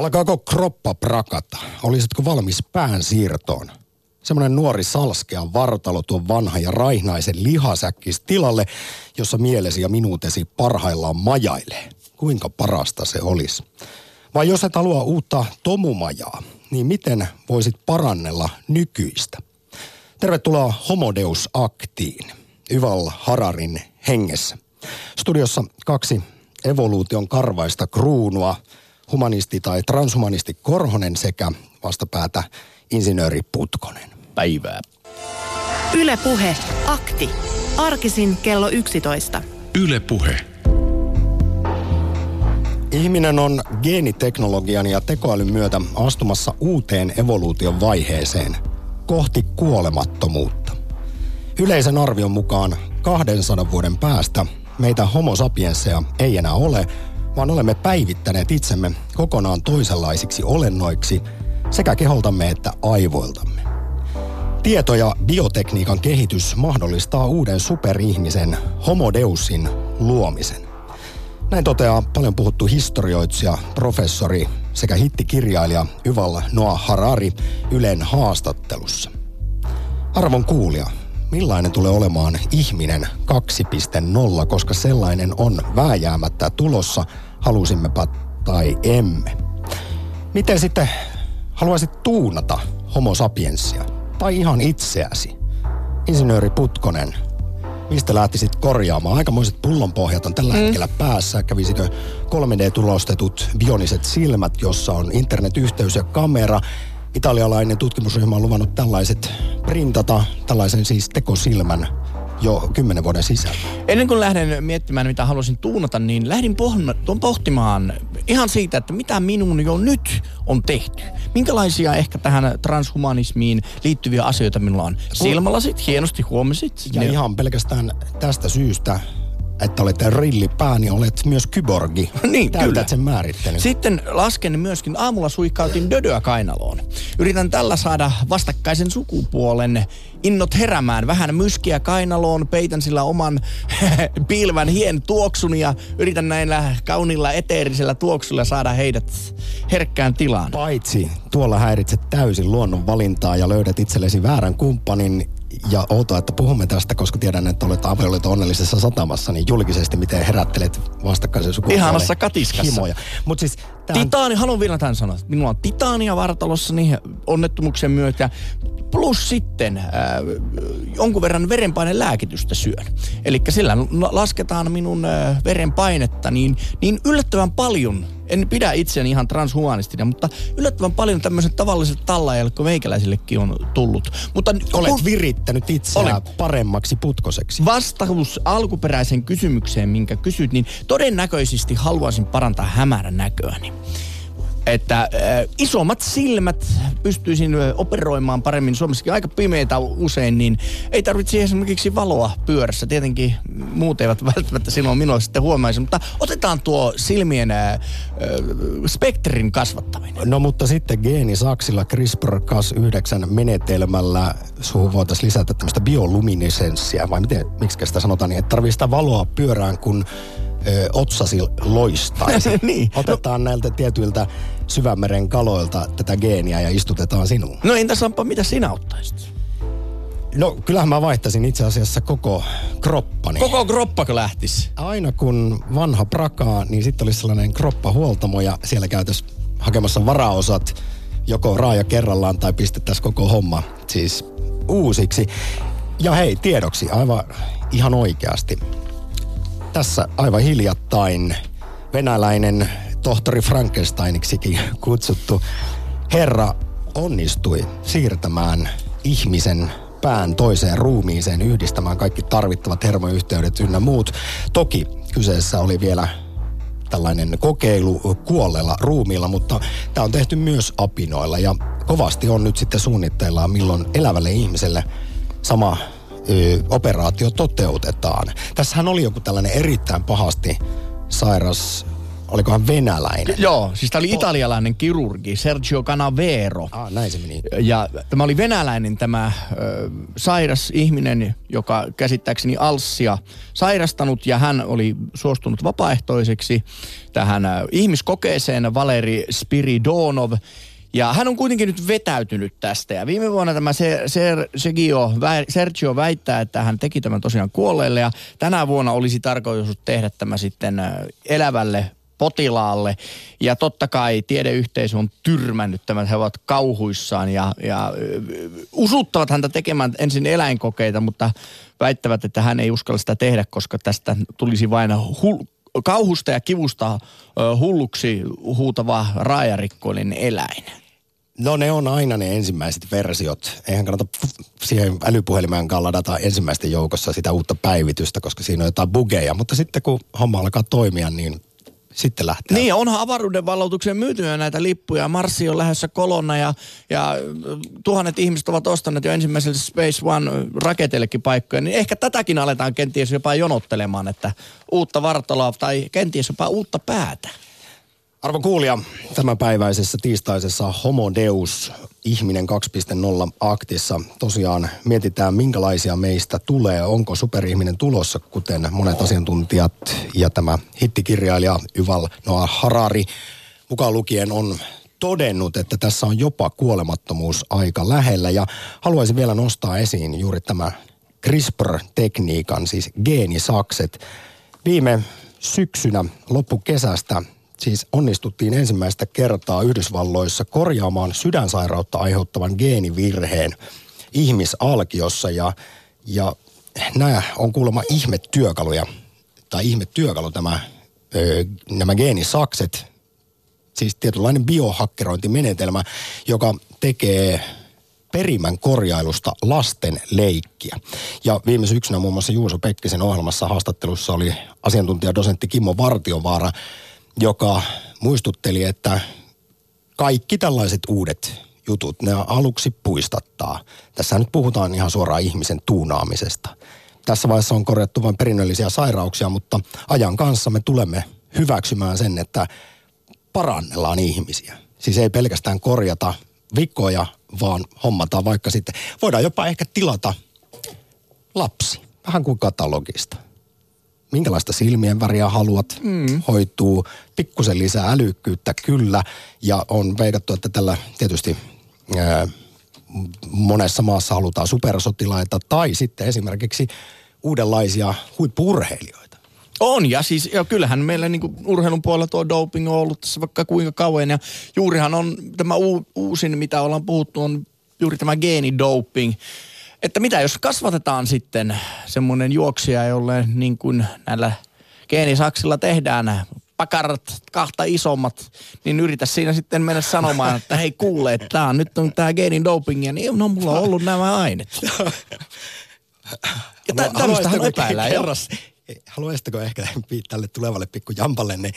Alkaako kroppa prakata? Olisitko valmis pään siirtoon? Semmoinen nuori salskea vartalo tuon vanha ja raihnaisen lihasäkkis tilalle, jossa mielesi ja minuutesi parhaillaan majailee. Kuinka parasta se olisi? Vai jos et halua uutta tomumajaa, niin miten voisit parannella nykyistä? Tervetuloa Homodeus Aktiin, Yval Hararin hengessä. Studiossa kaksi evoluution karvaista kruunua, humanisti tai transhumanisti Korhonen sekä vastapäätä insinööri Putkonen. Päivää. Ylepuhe akti. Arkisin kello 11. Ylepuhe. Ihminen on geeniteknologian ja tekoälyn myötä astumassa uuteen evoluution vaiheeseen kohti kuolemattomuutta. Yleisen arvion mukaan 200 vuoden päästä meitä homo sapienseja ei enää ole, vaan olemme päivittäneet itsemme kokonaan toisenlaisiksi olennoiksi sekä keholtamme että aivoiltamme. Tieto- ja biotekniikan kehitys mahdollistaa uuden superihmisen Homo Deusin luomisen. Näin toteaa paljon puhuttu historioitsija, professori sekä hittikirjailija Yval Noah Harari Ylen haastattelussa. Arvon kuulija, millainen tulee olemaan ihminen 2.0, koska sellainen on vääjäämättä tulossa, halusimmepa tai emme. Miten sitten haluaisit tuunata homo sapiensia? Tai ihan itseäsi? Insinööri Putkonen, mistä lähtisit korjaamaan? Aikamoiset pullonpohjat on tällä mm. hetkellä päässä. Kävisikö 3D-tulostetut bioniset silmät, jossa on internetyhteys ja kamera? Italialainen tutkimusryhmä on luvannut tällaiset printata, tällaisen siis tekosilmän jo kymmenen vuoden sisällä. Ennen kuin lähden miettimään, mitä haluaisin tuunata, niin lähdin pohtimaan ihan siitä, että mitä minun jo nyt on tehty. Minkälaisia ehkä tähän transhumanismiin liittyviä asioita minulla on. Silmälasit, hienosti huomasit. Ja ne... ihan pelkästään tästä syystä että olet rillipää, niin olet myös kyborgi. niin, Täytät kyllä. sen määrittelyn. Sitten lasken myöskin, aamulla suikkautin dödöä kainaloon. Yritän tällä saada vastakkaisen sukupuolen innot heräämään. Vähän myskiä kainaloon, peitän sillä oman pilvän hien tuoksun ja yritän näillä kaunilla eteerisellä tuoksulla saada heidät herkkään tilaan. Paitsi tuolla häiritset täysin luonnon valintaa ja löydät itsellesi väärän kumppanin, ja outoa, että puhumme tästä, koska tiedän, että olet avioliitto onnellisessa satamassa, niin julkisesti miten herättelet vastakkaisen sukupuolen Ihanassa katiskassa. himoja. Mut siis, Titaani, haluan vielä tämän sanoa. Minulla on titaania vartalossani onnettomuuksien myötä. Plus sitten äh, jonkun verran verenpainelääkitystä syön. Eli sillä lasketaan minun äh, verenpainetta niin, niin yllättävän paljon en pidä itseäni ihan transhumanistina, mutta yllättävän paljon tämmöiset tavalliset tallajalle, kun meikäläisillekin on tullut. Mutta Olet kun... virittänyt itseään olen. paremmaksi putkoseksi. Vastaus alkuperäiseen kysymykseen, minkä kysyt, niin todennäköisesti haluaisin parantaa hämärän näköäni että äh, isommat silmät pystyisin operoimaan paremmin. Suomessakin aika pimeitä usein, niin ei tarvitse esimerkiksi valoa pyörässä. Tietenkin muut eivät välttämättä silloin minua sitten huomaisi, mutta otetaan tuo silmien äh, spektrin kasvattaminen. No mutta sitten geenisaksilla CRISPR-Cas9 menetelmällä suhun voitaisiin lisätä tämmöistä bioluminescenssiä, vai miten, miksi sitä sanotaan, niin että tarvii sitä valoa pyörään, kun ö, otsasi loistaisi. niin. Otetaan no. näiltä tietyiltä syvämeren kaloilta tätä geeniä ja istutetaan sinuun. No entä Sampa, mitä sinä ottaisit? No kyllähän mä vaihtaisin itse asiassa koko kroppani. Koko kroppako lähtisi? Aina kun vanha prakaa, niin sitten olisi sellainen kroppahuoltamo ja siellä käytäisiin hakemassa varaosat joko raaja kerrallaan tai pistettäisiin koko homma siis uusiksi. Ja hei, tiedoksi aivan ihan oikeasti tässä aivan hiljattain venäläinen tohtori Frankensteiniksikin kutsuttu herra onnistui siirtämään ihmisen pään toiseen ruumiiseen yhdistämään kaikki tarvittavat hermoyhteydet ynnä muut. Toki kyseessä oli vielä tällainen kokeilu kuolleella ruumiilla, mutta tämä on tehty myös apinoilla ja kovasti on nyt sitten suunnitteilla, milloin elävälle ihmiselle sama ö, operaatio toteutetaan. Tässähän oli joku tällainen erittäin pahasti sairas olikohan venäläinen. Joo, siis tämä oli italialainen kirurgi, Sergio Canavero. Ah, näin se meni. Ja tämä oli venäläinen tämä ö, sairas ihminen, joka käsittääkseni Alssia sairastanut ja hän oli suostunut vapaaehtoiseksi tähän ihmiskokeeseen Valeri Spiridonov. Ja hän on kuitenkin nyt vetäytynyt tästä. Ja viime vuonna tämä Sergio, Sergio väittää, että hän teki tämän tosiaan kuolleelle. Ja tänä vuonna olisi tarkoitus tehdä tämä sitten elävälle potilaalle. Ja totta kai tiedeyhteisö on tyrmännyt tämän, he ovat kauhuissaan ja, ja usuttavat häntä tekemään ensin eläinkokeita, mutta väittävät, että hän ei uskalla sitä tehdä, koska tästä tulisi vain hul- kauhusta ja kivusta hulluksi huutava raajarikkoinen eläin. No ne on aina ne ensimmäiset versiot. Eihän kannata siihen älypuhelimeen ladata ensimmäisten joukossa sitä uutta päivitystä, koska siinä on jotain bugeja. Mutta sitten kun homma alkaa toimia, niin sitten lähtee. Niin, onhan avaruuden valloitukseen myyty näitä lippuja. Marssi on lähdössä kolonna ja, ja tuhannet ihmiset ovat ostaneet jo ensimmäiselle Space One raketeillekin paikkoja. Niin ehkä tätäkin aletaan kenties jopa jonottelemaan, että uutta vartaloa tai kenties jopa uutta päätä. Arvo kuulija, tämänpäiväisessä tiistaisessa Homo Deus ihminen 2.0 aktissa tosiaan mietitään, minkälaisia meistä tulee. Onko superihminen tulossa, kuten monet asiantuntijat ja tämä hittikirjailija Yval Noah Harari mukaan lukien on todennut, että tässä on jopa kuolemattomuus aika lähellä. Ja haluaisin vielä nostaa esiin juuri tämä CRISPR-tekniikan, siis geenisakset. Viime syksynä loppukesästä siis onnistuttiin ensimmäistä kertaa Yhdysvalloissa korjaamaan sydänsairautta aiheuttavan geenivirheen ihmisalkiossa ja, ja nämä on kuulemma ihmetyökaluja tai ihmetyökalu tämä, ö, nämä geenisakset, siis tietynlainen biohakkerointimenetelmä, joka tekee perimän korjailusta lasten leikkiä. Ja viime syksynä muun muassa Juuso Pekkisen ohjelmassa haastattelussa oli asiantuntijadosentti Kimmo Vartiovaara, joka muistutteli, että kaikki tällaiset uudet jutut, ne aluksi puistattaa. Tässä nyt puhutaan ihan suoraan ihmisen tuunaamisesta. Tässä vaiheessa on korjattu vain perinnöllisiä sairauksia, mutta ajan kanssa me tulemme hyväksymään sen, että parannellaan ihmisiä. Siis ei pelkästään korjata vikoja, vaan hommataan vaikka sitten, voidaan jopa ehkä tilata lapsi, vähän kuin katalogista minkälaista silmien väriä haluat, mm. hoituu, pikkusen lisää älykkyyttä kyllä, ja on veikattu, että tällä tietysti ää, monessa maassa halutaan supersotilaita tai sitten esimerkiksi uudenlaisia huippurheilijoita. On, ja siis ja kyllähän meillä niin kuin urheilun puolella tuo doping on ollut tässä vaikka kuinka kauan, ja juurihan on tämä u, uusin, mitä ollaan puhuttu, on juuri tämä geenidoping, että mitä jos kasvatetaan sitten semmoinen juoksija, jolle niin kuin näillä geenisaksilla tehdään pakarat kahta isommat, niin yritä siinä sitten mennä sanomaan, että hei kuule, että tää on, nyt on tää geenin doping, ja niin no mulla on ollut nämä aineet. Ja tä, tämmöistähän epäillään jo. Haluaisitko ehkä tälle tulevalle pikku jampalle ne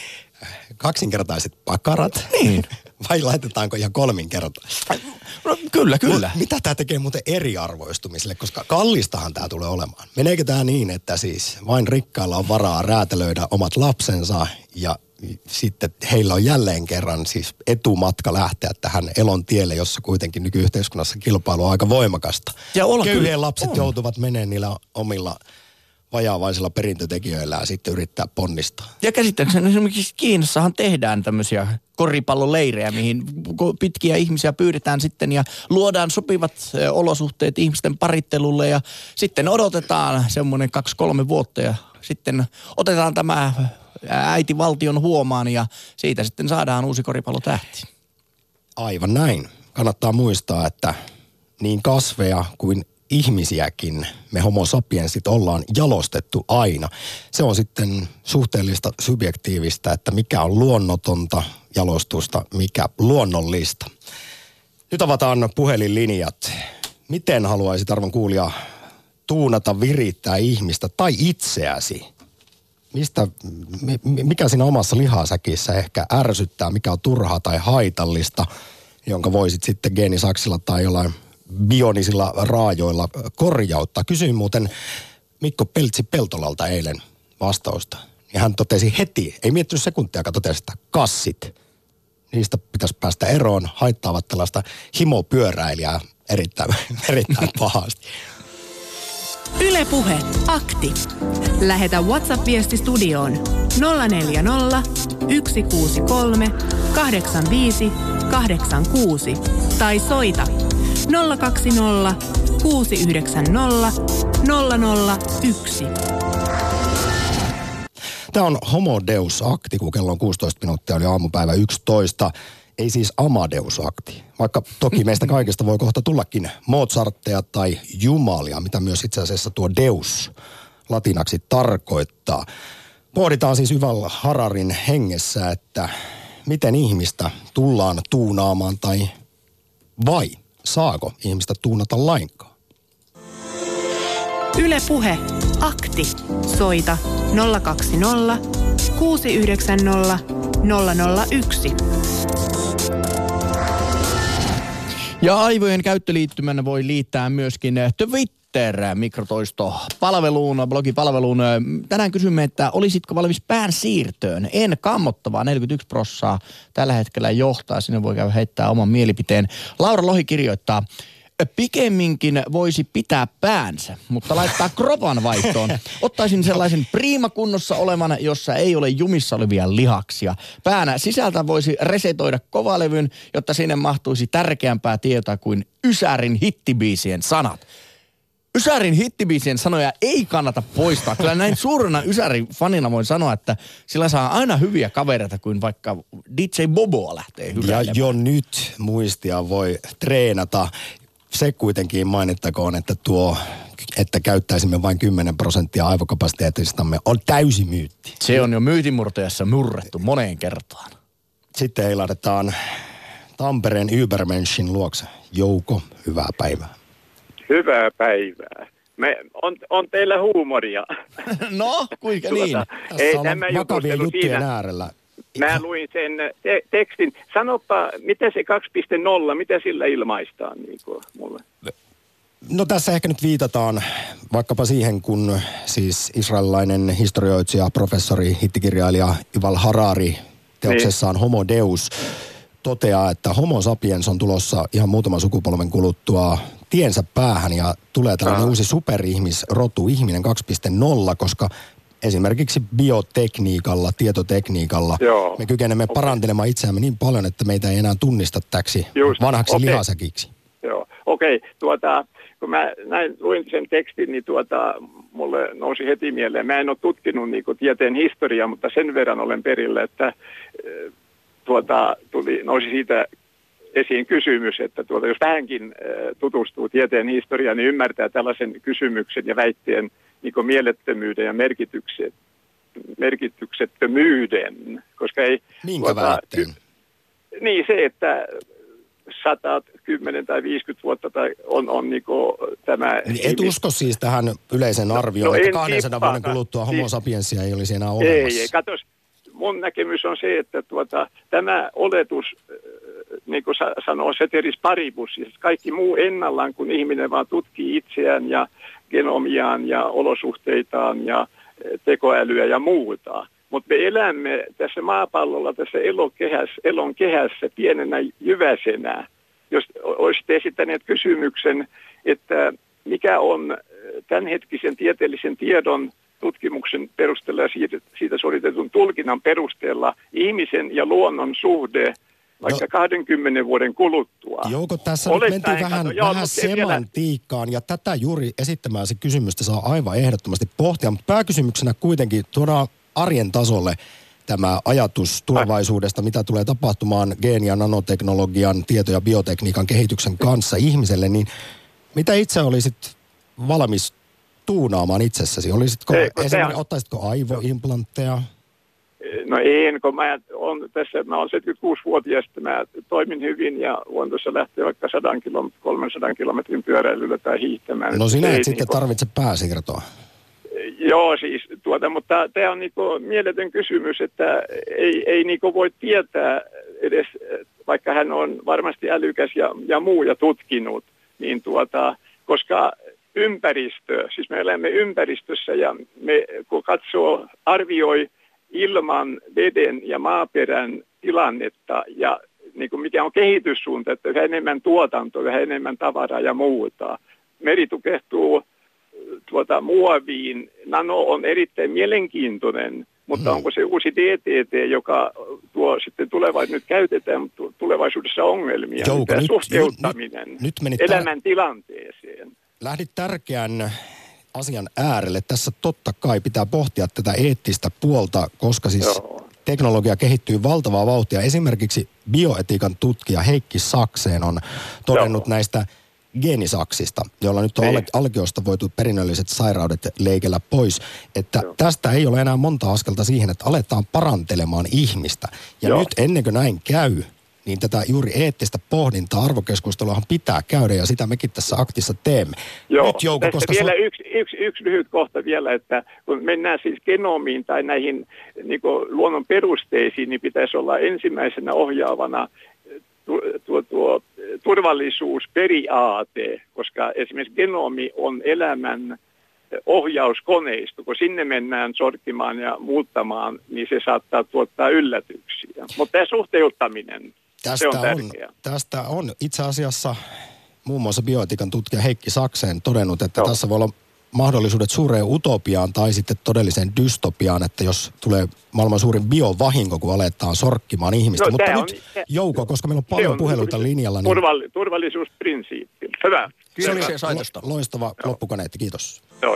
kaksinkertaiset pakarat? Niin. Vai laitetaanko ihan kolminkertaiset? No, kyllä, kyllä. Mut mitä tämä tekee muuten eriarvoistumiselle, koska kallistahan tämä tulee olemaan. Meneekö tämä niin, että siis vain rikkailla on varaa räätälöidä omat lapsensa ja sitten heillä on jälleen kerran siis etumatka lähteä tähän elon tielle, jossa kuitenkin nykyyhteiskunnassa kilpailu on aika voimakasta. Ja Köyhien lapset on. joutuvat menemään niillä omilla vajaavaisilla perintötekijöillä sitten yrittää ponnistaa. Ja käsittääkseni esimerkiksi Kiinassahan tehdään tämmöisiä koripalloleirejä, mihin pitkiä ihmisiä pyydetään sitten ja luodaan sopivat olosuhteet ihmisten parittelulle ja sitten odotetaan semmoinen kaksi-kolme vuotta ja sitten otetaan tämä äiti valtion huomaan ja siitä sitten saadaan uusi koripallotähti. Aivan näin. Kannattaa muistaa, että niin kasveja kuin ihmisiäkin me homo sapiensit ollaan jalostettu aina. Se on sitten suhteellista subjektiivista, että mikä on luonnotonta jalostusta, mikä luonnollista. Nyt avataan puhelinlinjat. Miten haluaisit arvon kuulia tuunata, virittää ihmistä tai itseäsi? Mistä, mikä siinä omassa lihasäkissä ehkä ärsyttää, mikä on turhaa tai haitallista, jonka voisit sitten geenisaksilla tai jollain bionisilla raajoilla korjauttaa. Kysyin muuten Mikko Peltsi Peltolalta eilen vastausta Ja hän totesi heti, ei miettinyt sekuntia, totesi, että kassit. Niistä pitäisi päästä eroon, haittaavat tällaista himopyöräilijää erittäin, erittäin pahasti. Ylepuhe akti. Lähetä WhatsApp-viesti studioon 040 163 85 86 tai soita 020 690 001. Tämä on Homo Deus Akti, kun kello on 16 minuuttia, oli aamupäivä 11. Ei siis Amadeus Akti, vaikka toki meistä kaikista voi kohta tullakin Mozartteja tai Jumalia, mitä myös itse asiassa tuo Deus latinaksi tarkoittaa. Pohditaan siis Yval Hararin hengessä, että miten ihmistä tullaan tuunaamaan tai vai saako ihmistä tuunata lainkaan. Ylepuhe akti. Soita 020 690 001. Ja aivojen käyttöliittymän voi liittää myöskin Twitter-mikrotoisto palveluun, blogipalveluun. Tänään kysymme, että olisitko valmis pään siirtöön? En kammottavaa, 41 prossaa tällä hetkellä johtaa. Sinne voi käydä heittää oman mielipiteen. Laura Lohi kirjoittaa, pikemminkin voisi pitää päänsä, mutta laittaa kropan vaihtoon. Ottaisin sellaisen priimakunnossa olevan, jossa ei ole jumissa olevia lihaksia. Päänä sisältä voisi resetoida kovalevyn, jotta sinne mahtuisi tärkeämpää tietoa kuin Ysärin hittibiisien sanat. Ysärin hittibiisien sanoja ei kannata poistaa. Kyllä näin suurena Ysärin fanina voin sanoa, että sillä saa aina hyviä kavereita, kuin vaikka DJ Boboa lähtee Ja jo nyt muistia voi treenata se kuitenkin mainittakoon, että tuo, että käyttäisimme vain 10 prosenttia aivokapasiteetistamme, on täysi myytti. Se on jo myytimurtajassa murrettu moneen kertaan. Sitten eiladetaan Tampereen Übermenschin luokse. Jouko, hyvää päivää. Hyvää päivää. Me, on, on teillä huumoria. no, kuinka tuota, niin? Ei, tämä vakavien juttujen siinä. äärellä. Mä luin sen te- tekstin. Sanopa, mitä se 2.0, mitä sillä ilmaistaan niin kuin mulle? No tässä ehkä nyt viitataan vaikkapa siihen, kun siis israelilainen historioitsija, professori, hittikirjailija Ival Harari teoksessaan niin. Homo Deus toteaa, että Homo sapiens on tulossa ihan muutaman sukupolven kuluttua tiensä päähän ja tulee tällainen ah. uusi superihmisrotu, ihminen 2.0, koska esimerkiksi biotekniikalla, tietotekniikalla Joo. me kykenemme okay. parantelemaan itseämme niin paljon, että meitä ei enää tunnista täksi Just. vanhaksi okay. lihasäkiksi. Joo, okei. Okay. Tuota, kun mä näin, luin sen tekstin, niin tuota, mulle nousi heti mieleen. Mä en ole tutkinut niin kuin, tieteen historiaa, mutta sen verran olen perillä, että eh, tuota, tuli, nousi siitä esiin kysymys, että tuota, jos vähänkin eh, tutustuu tieteen historiaan, niin ymmärtää tällaisen kysymyksen ja väitteen niin mielettömyyden ja merkitykset, merkityksettömyyden, koska ei... Minkä tuota, Niin se, että 100, 10 tai 50 vuotta tai on, on niin tämä... Niin et usko siis tähän yleisen no, arvioon, no, että 200 vuoden kuluttua homo siis- sapiensia ei olisi enää olemassa? Ei, ei. Katos, mun näkemys on se, että tuota, tämä oletus, äh, niin kuin sanoo Seteris Paribus, siis kaikki muu ennallaan, kun ihminen vaan tutkii itseään ja genomiaan ja olosuhteitaan ja eh, tekoälyä ja muuta. Mutta me elämme tässä maapallolla, tässä elokehässä, elon kehässä pienenä jyväsenä. Jos olisitte esittäneet kysymyksen, että mikä on eh, tämänhetkisen tieteellisen tiedon tutkimuksen perusteella ja siitä, siitä suoritetun tulkinnan perusteella ihmisen ja luonnon suhde – vaikka no, 20 vuoden kuluttua. Jouko, tässä nyt mentiin vähän, kato, vähän semantiikkaan ja tätä juuri esittämään kysymystä saa aivan ehdottomasti pohtia, mutta pääkysymyksenä kuitenkin tuodaan arjen tasolle tämä ajatus tulevaisuudesta, mitä tulee tapahtumaan geeni- ja nanoteknologian, tieto- ja biotekniikan kehityksen kanssa ihmiselle, niin mitä itse olisit valmis tuunaamaan itsessäsi? Olisitko, Ei, esimerkiksi, ottaisitko aivoimplantteja? No en, kun mä on tässä, mä olen 76-vuotias, mä toimin hyvin ja voin tuossa lähteä vaikka 100 km, 300 kilometrin pyöräilyllä tai hiihtämään. No sinä et ei, sitten niin tarvitse pääsiirtoa. Joo, siis tuota, mutta tämä on niinku mieletön kysymys, että ei, ei niinku voi tietää edes, vaikka hän on varmasti älykäs ja, ja muu ja tutkinut, niin tuota, koska ympäristö, siis me elämme ympäristössä ja me kun katsoo, arvioi ilman, veden ja maaperän tilannetta ja niin kuin mikä on kehityssuunta, että yhä enemmän tuotanto, yhä enemmän tavaraa ja muuta. Meri tukehtuu tuota, muoviin. Nano on erittäin mielenkiintoinen, mutta hmm. onko se uusi DTT, joka tuo sitten tulevaisuudessa, nyt käytetään, mutta tulevaisuudessa ongelmia. Jouko, nyt, suhteuttaminen nyt, nyt, nyt elämäntilanteeseen. Lähdit tärkeän asian äärelle. Tässä totta kai pitää pohtia tätä eettistä puolta, koska siis Joo. teknologia kehittyy valtavaa vauhtia. Esimerkiksi bioetiikan tutkija Heikki Sakseen on todennut Joo. näistä geenisaksista, jolla nyt on niin. alkiosta voitu perinnölliset sairaudet leikellä pois. Että Joo. tästä ei ole enää monta askelta siihen, että aletaan parantelemaan ihmistä. Ja Joo. nyt ennen kuin näin käy, niin tätä juuri eettistä pohdintaa, arvokeskusteluahan pitää käydä ja sitä mekin tässä aktissa teemme. Joo, Nyt Jouko, koska vielä su- yksi, yksi, yksi lyhyt kohta vielä, että kun mennään siis genomiin tai näihin niin luonnon perusteisiin, niin pitäisi olla ensimmäisenä ohjaavana tuo, tuo, tuo turvallisuusperiaate, koska esimerkiksi genomi on elämän ohjauskoneisto, kun sinne mennään sorkkimaan ja muuttamaan, niin se saattaa tuottaa yllätyksiä. Mutta tämä suhteuttaminen, tästä se on tärkeää. On, tästä on itse asiassa muun muassa bioetikan tutkija Heikki Sakseen todennut, että Joo. tässä voi olla mahdollisuudet suureen utopiaan tai sitten todelliseen dystopiaan, että jos tulee maailman suurin biovahinko, kun aletaan sorkkimaan ihmistä. No, Mutta nyt on, Jouko, koska meillä on paljon on puheluita linjalla. Niin... Turvalli, turvallisuusprinsiippi. Hyvä. Kiitoksia lo, loistava Joo. loppukaneetti, kiitos. Joo,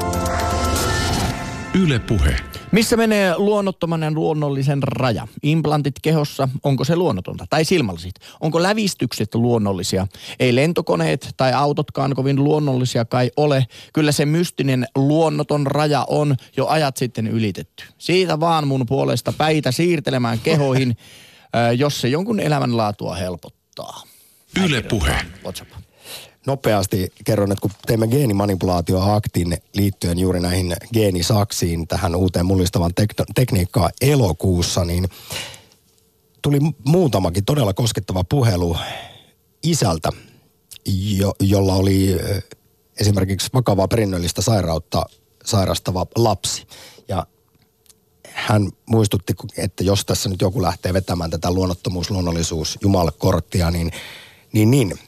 Yle Puhe. Missä menee luonnottoman ja luonnollisen raja? Implantit kehossa, onko se luonnotonta? Tai silmälasit, onko lävistykset luonnollisia? Ei lentokoneet tai autotkaan kovin luonnollisia kai ole. Kyllä se mystinen luonnoton raja on jo ajat sitten ylitetty. Siitä vaan mun puolesta päitä siirtelemään kehoihin, jos se jonkun elämänlaatua helpottaa. Yle Puhe. WhatsApp nopeasti kerron, että kun teimme geenimanipulaatioaktin liittyen juuri näihin geenisaksiin, tähän uuteen mullistavaan tek- tekniikkaan elokuussa, niin tuli muutamakin todella koskettava puhelu isältä, jo, jolla oli esimerkiksi vakavaa perinnöllistä sairautta sairastava lapsi. Ja hän muistutti, että jos tässä nyt joku lähtee vetämään tätä luonnottomuus, luonnollisuus, jumalakorttia, niin, niin, niin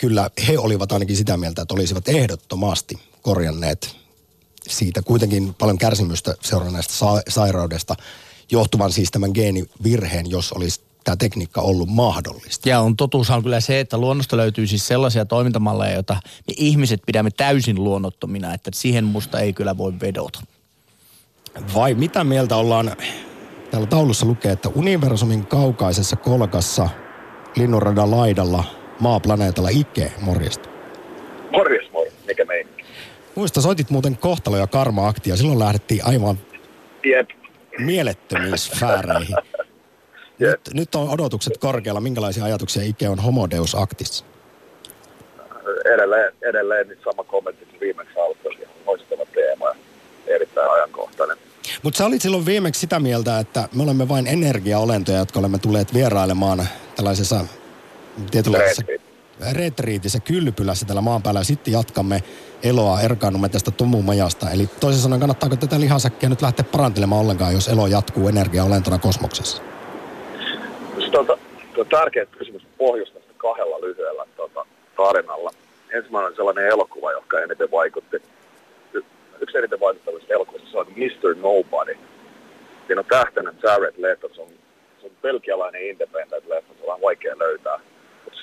kyllä he olivat ainakin sitä mieltä, että olisivat ehdottomasti korjanneet siitä kuitenkin paljon kärsimystä seuranneesta sa- sairaudesta johtuvan siis tämän geenivirheen, jos olisi tämä tekniikka ollut mahdollista. Ja on totuushan kyllä se, että luonnosta löytyy siis sellaisia toimintamalleja, joita me ihmiset pidämme täysin luonnottomina, että siihen musta ei kyllä voi vedota. Vai mitä mieltä ollaan, täällä taulussa lukee, että universumin kaukaisessa kolkassa linnunradan laidalla – maaplaneetalla Ike, morjesta. Morjes, morjes, mikä meininki? Muista, soitit muuten kohtalo- ja karma-aktia. Silloin lähdettiin aivan Jep. mielettömiin sfääreihin. nyt, nyt on odotukset korkealla. Minkälaisia ajatuksia Ike on homodeus aktissa? Edelleen, edelleen niin sama kommentti kuin viimeksi alkoi. Loistava teema ja erittäin ajankohtainen. Mutta sä olit silloin viimeksi sitä mieltä, että me olemme vain energiaolentoja, jotka olemme tulleet vierailemaan tällaisessa tietynlaisessa retriitissä kylpylässä tällä maan päällä ja sitten jatkamme eloa, erkaannumme tästä tumumajasta. Eli toisin sanoen, kannattaako tätä lihasäkkiä nyt lähteä parantelemaan ollenkaan, jos elo jatkuu energiaolentona kosmoksessa? Tuota, tuo tärkeä kysymys pohjusta kahdella lyhyellä tuota, tarinalla. Ensimmäinen on sellainen elokuva, joka eniten vaikutti. Y- yksi eniten vaikuttavista elokuvista on Mr. Nobody. Siinä on tähtäinen Jared Leto, se on, se on belgialainen independent leffa, se on vaikea löytää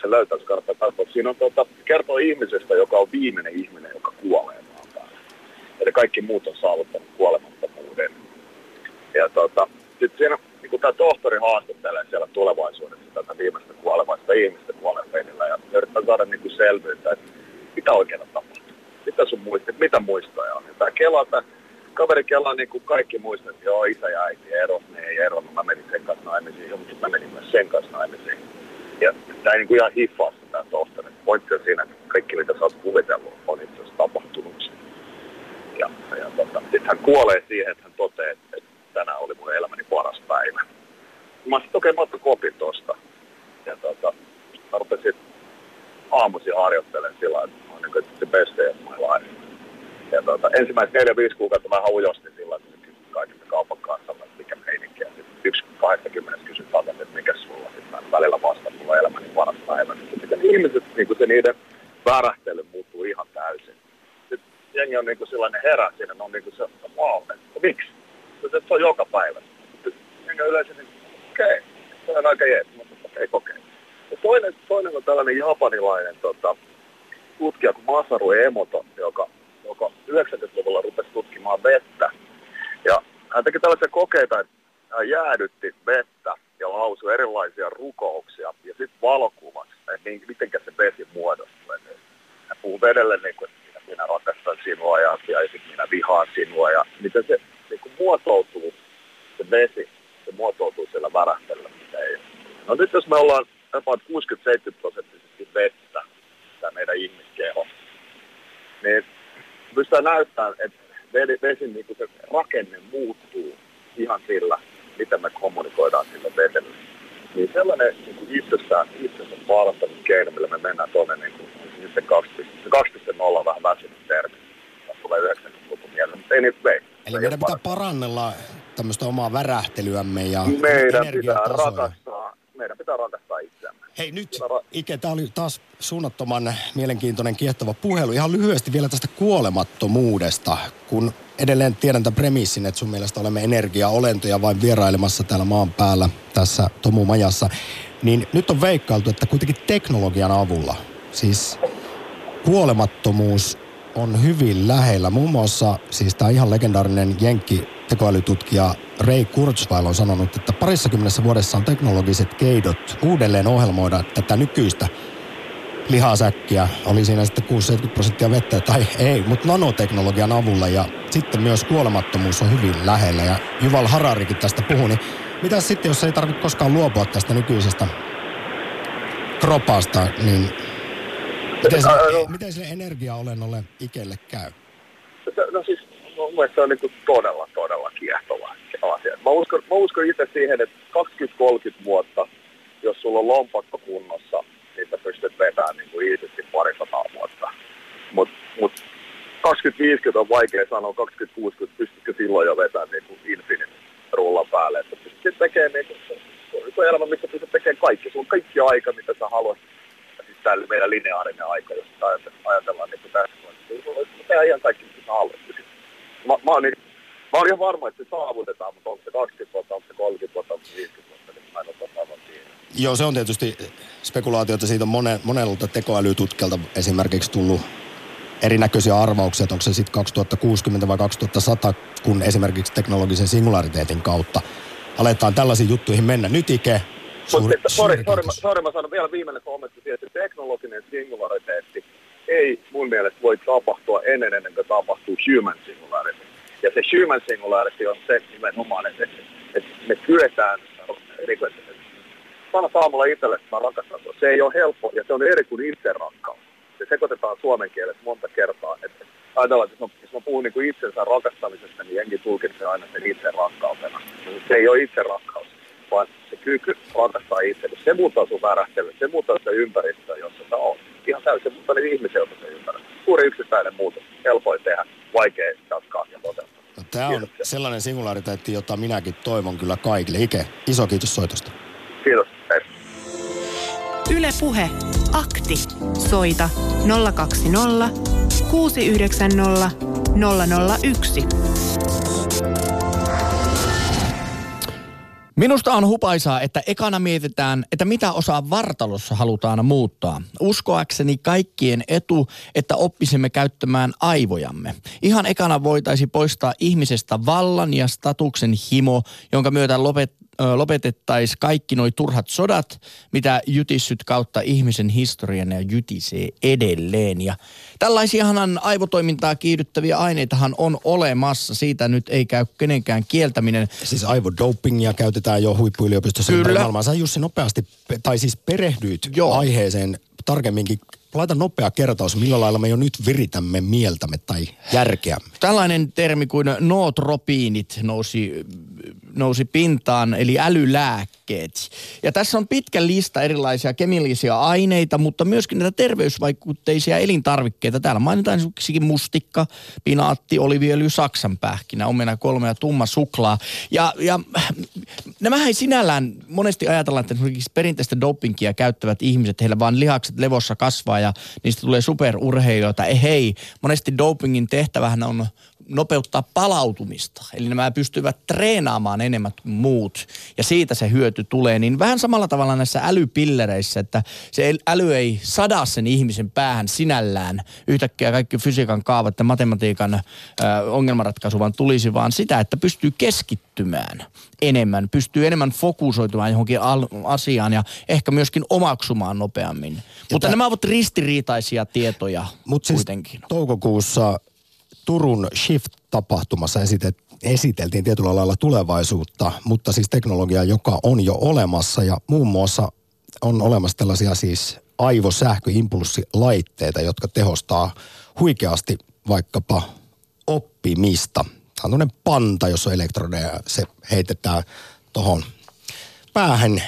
se kannattaa katsoa. Siinä on tuota, kertoo ihmisestä, joka on viimeinen ihminen, joka kuolee maan päällä. Eli kaikki muut on saavuttanut kuolemattomuuden. Ja tuota, sitten siinä niin tämä tohtori haastattelee siellä tulevaisuudessa tätä viimeistä kuolevaista ihmistä kuolepenillä ja yrittää saada niin kuin selvyyttä, että mitä oikein on tapahtunut. Mitä sun muistit, mitä muistoja on. Ja tämä Kela, tämä kaveri kelaa niin kuin kaikki muistat, joo, isä ja äiti eros, ne ei eronnut, mä menin sen kanssa naimisiin, mutta mä menin myös sen kanssa naimisiin. Ja tämä ei niin kuin ihan hiffaa sitä tohtori. Pointti on siinä, että kaikki mitä sä oot kuvitellut on itse asiassa tapahtunut. Ja Ja tota, sitten hän kuolee siihen, että hän toteaa, että, että tänään oli mun elämäni paras päivä. Mä sitten okei, okay, mä otan kopin tosta. Ja tota, mä rupesin aamuisin harjoittelemaan sillä että mä oon niin kuin, the best day of my life. Ja tota, ensimmäiset neljä, viisi kuukautta mä ujostin sillä että se kysyi kaikilta kaupan kanssa, että mikä meininki. Ja sitten yksi 80 kysyi takaisin, että mikä sulla. Sitten mä välillä vastaan, mulla on elämäni paras päivä. Sitten ihmiset, niin kuin se niiden värähtely muuttuu ihan täysin. Sitten jengi on niin kuin sellainen herä siinä, ne on niin kuin se, että wow, että miksi? Sitten se on joka päivä. Sitten jengi on yleensä niin, okei, okay, se on aika jees, mutta okei, okay, kokee. Ja toinen, toinen on tällainen japanilainen tota, tutkija kuin Masaru Emoto, joka, joka 90-luvulla rupesi tutkimaan vettä. Ja hän teki tällaisia kokeita, että hän jäädytti vettä ja lausui erilaisia rukouksia ja sitten valokuvasi, että miten se vesi muodostuu. Hän puhuu vedelle niin kuin, että minä, minä rakastan sinua ja, ja sitten minä vihaan sinua ja miten se niin kuin muotoutuu, se vesi, se muotoutuu siellä värähtelyllä, mitä ei. No nyt jos me ollaan about 60-70 prosenttisesti vettä, ihmiskeho, niin pystytään näyttämään, että vesin niin se rakenne muuttuu ihan sillä, miten me kommunikoidaan sillä vedellä. Niin sellainen niin kuin itsessään, itsensä parantaminen keino, millä me mennään tuonne niin kuin, se 2.0 on vähän väsynyt termi. Tulee 90-luvun mieleen, mutta anyway. Eli meidän pitää parannella tämmöistä omaa värähtelyämme ja Meidän pitää rakastaa, meidän pitää rakastaa itseämme. Hei nyt, Ike, tämä oli taas suunnattoman mielenkiintoinen kiehtova puhelu. Ihan lyhyesti vielä tästä kuolemattomuudesta, kun edelleen tiedän tämän premissin, että sun mielestä olemme energiaolentoja vain vierailemassa täällä maan päällä tässä Tomumajassa. Niin nyt on veikkailtu, että kuitenkin teknologian avulla, siis kuolemattomuus on hyvin lähellä. Muun muassa siis tämä ihan legendaarinen jenkki tekoälytutkija Ray Kurzweil on sanonut, että parissa kymmenessä vuodessa on teknologiset keidot uudelleen ohjelmoida tätä nykyistä lihasäkkiä. Oli siinä sitten 6-70 prosenttia vettä, tai ei, mutta nanoteknologian avulla ja sitten myös kuolemattomuus on hyvin lähellä. Ja Juval Hararikin tästä puhui, niin mitä sitten, jos ei tarvitse koskaan luopua tästä nykyisestä kropasta, niin miten sille, miten sille energiaolennolle ikelle käy? No siis mun mielestä se on niin todella, todella kiehtova asia. Mä uskon, mä uskon itse siihen, että 20-30 vuotta, jos sulla on lompakko kunnossa, niin sä pystyt vetämään niin kuin iisisti parisataa vuotta. Mutta mut 20-50 on vaikea sanoa, 20-60 pystytkö silloin jo vetämään niin kuin infinite rullan päälle, että pystyt tekemään niin kuin, se on elämä, missä pystyt tekemään kaikki. Sulla on kaikki aika, mitä sä haluat. Ja siis tää meidän lineaarinen aika, jos ajatellaan niin kuin tässä. Niin sulla on ihan kaikki, mitä sä haluat mä, oon, niin, mä oon ihan varma, että se saavutetaan, mutta onko se 20 vuotta, onko se 30 vuotta, onko se 50 vuotta, niin mä en ole tasavan siinä. Joo, se on tietysti spekulaatiota. Siitä on monen, monelta tekoälytutkijalta esimerkiksi tullut erinäköisiä arvauksia, että onko se sitten 2060 vai 2100, kun esimerkiksi teknologisen singulariteetin kautta aletaan tällaisiin juttuihin mennä. Nyt Ike, Suuri, sorry, mä, sorry, mä sanon vielä viimeinen kommentti siihen, että teknologinen singulariteetti ei mun mielestä voi tapahtua ennen ennen kuin tapahtuu human singularity. Ja se human singularity on se nimenomaan, että, että me kyetään, että sana aamulla itselle, että mä rakastan sua. Se ei ole helppo ja se on eri kuin itserakkaus. Se sekoitetaan suomen kielessä monta kertaa. Että ajatellaan, että jos mä, puhun niin itsensä rakastamisesta, niin jenkin tulkitsee aina sen itse rakkautena. Se ei ole itse rakkaus, vaan se kyky rakastaa itse. Se muuttaa sun värähtelyä, se muuttaa sitä ympäristöä, jossa sä oot ihan täysin muutainen ihmisen, jota se ymmärrä. Suuri yksittäinen muutos, helpoin tehdä, vaikea jatkaa ja toteuttaa. Tämä on sellainen singulariteetti, jota minäkin toivon kyllä kaikille. Ike, iso kiitos soitosta. Kiitos. Yle Puhe. Akti. Soita 020 690 001. Minusta on hupaisaa, että ekana mietitään, että mitä osaa vartalossa halutaan muuttaa. Uskoakseni kaikkien etu, että oppisimme käyttämään aivojamme. Ihan ekana voitaisiin poistaa ihmisestä vallan ja statuksen himo, jonka myötä lopet, lopetettaisiin kaikki nuo turhat sodat, mitä jytissyt kautta ihmisen historian ja jytisee edelleen. Ja tällaisiahan aivotoimintaa kiihdyttäviä aineitahan on olemassa. Siitä nyt ei käy kenenkään kieltäminen. Siis aivodopingia käytetään jo huippuyliopistossa Kyllä. maailmaa. Sä Jussi nopeasti, tai siis perehdyit Joo. aiheeseen tarkemminkin, laita nopea kertaus, millä lailla me jo nyt viritämme mieltämme tai järkeämme. Tällainen termi kuin nootropiinit nousi, nousi pintaan, eli älylääkkeet. Ja tässä on pitkä lista erilaisia kemiallisia aineita, mutta myöskin näitä terveysvaikutteisia elintarvikkeita. Täällä mainitaan esimerkiksi mustikka, pinaatti, oliviöljy, saksanpähkinä, omena kolme ja tumma suklaa. Ja, ja nämähän ei sinällään monesti ajatellaan, että esimerkiksi perinteistä dopingia käyttävät ihmiset, heillä vaan lihakset levossa kasvaa ja niistä tulee superurheilijoita. Ei hei, monesti dopingin tehtävähän on nopeuttaa palautumista. Eli nämä pystyvät treenaamaan enemmän kuin muut. Ja siitä se hyöty tulee. Niin vähän samalla tavalla näissä älypillereissä, että se äly ei sada sen ihmisen päähän sinällään. Yhtäkkiä kaikki fysiikan kaavat ja matematiikan äh, ongelmanratkaisu vaan tulisi, vaan sitä, että pystyy keskittymään enemmän, pystyy enemmän fokusoitumaan johonkin al- asiaan ja ehkä myöskin omaksumaan nopeammin. Ja Mutta nämä ovat ristiriitaisia tietoja Mut siis kuitenkin. toukokuussa Turun Shift-tapahtumassa esitet, esiteltiin tietyllä lailla tulevaisuutta, mutta siis teknologiaa, joka on jo olemassa ja muun muassa on olemassa tällaisia siis aivosähköimpulssilaitteita, jotka tehostaa huikeasti vaikkapa oppimista. Tämä on panta, jossa on elektrodeja, se heitetään tuohon päähän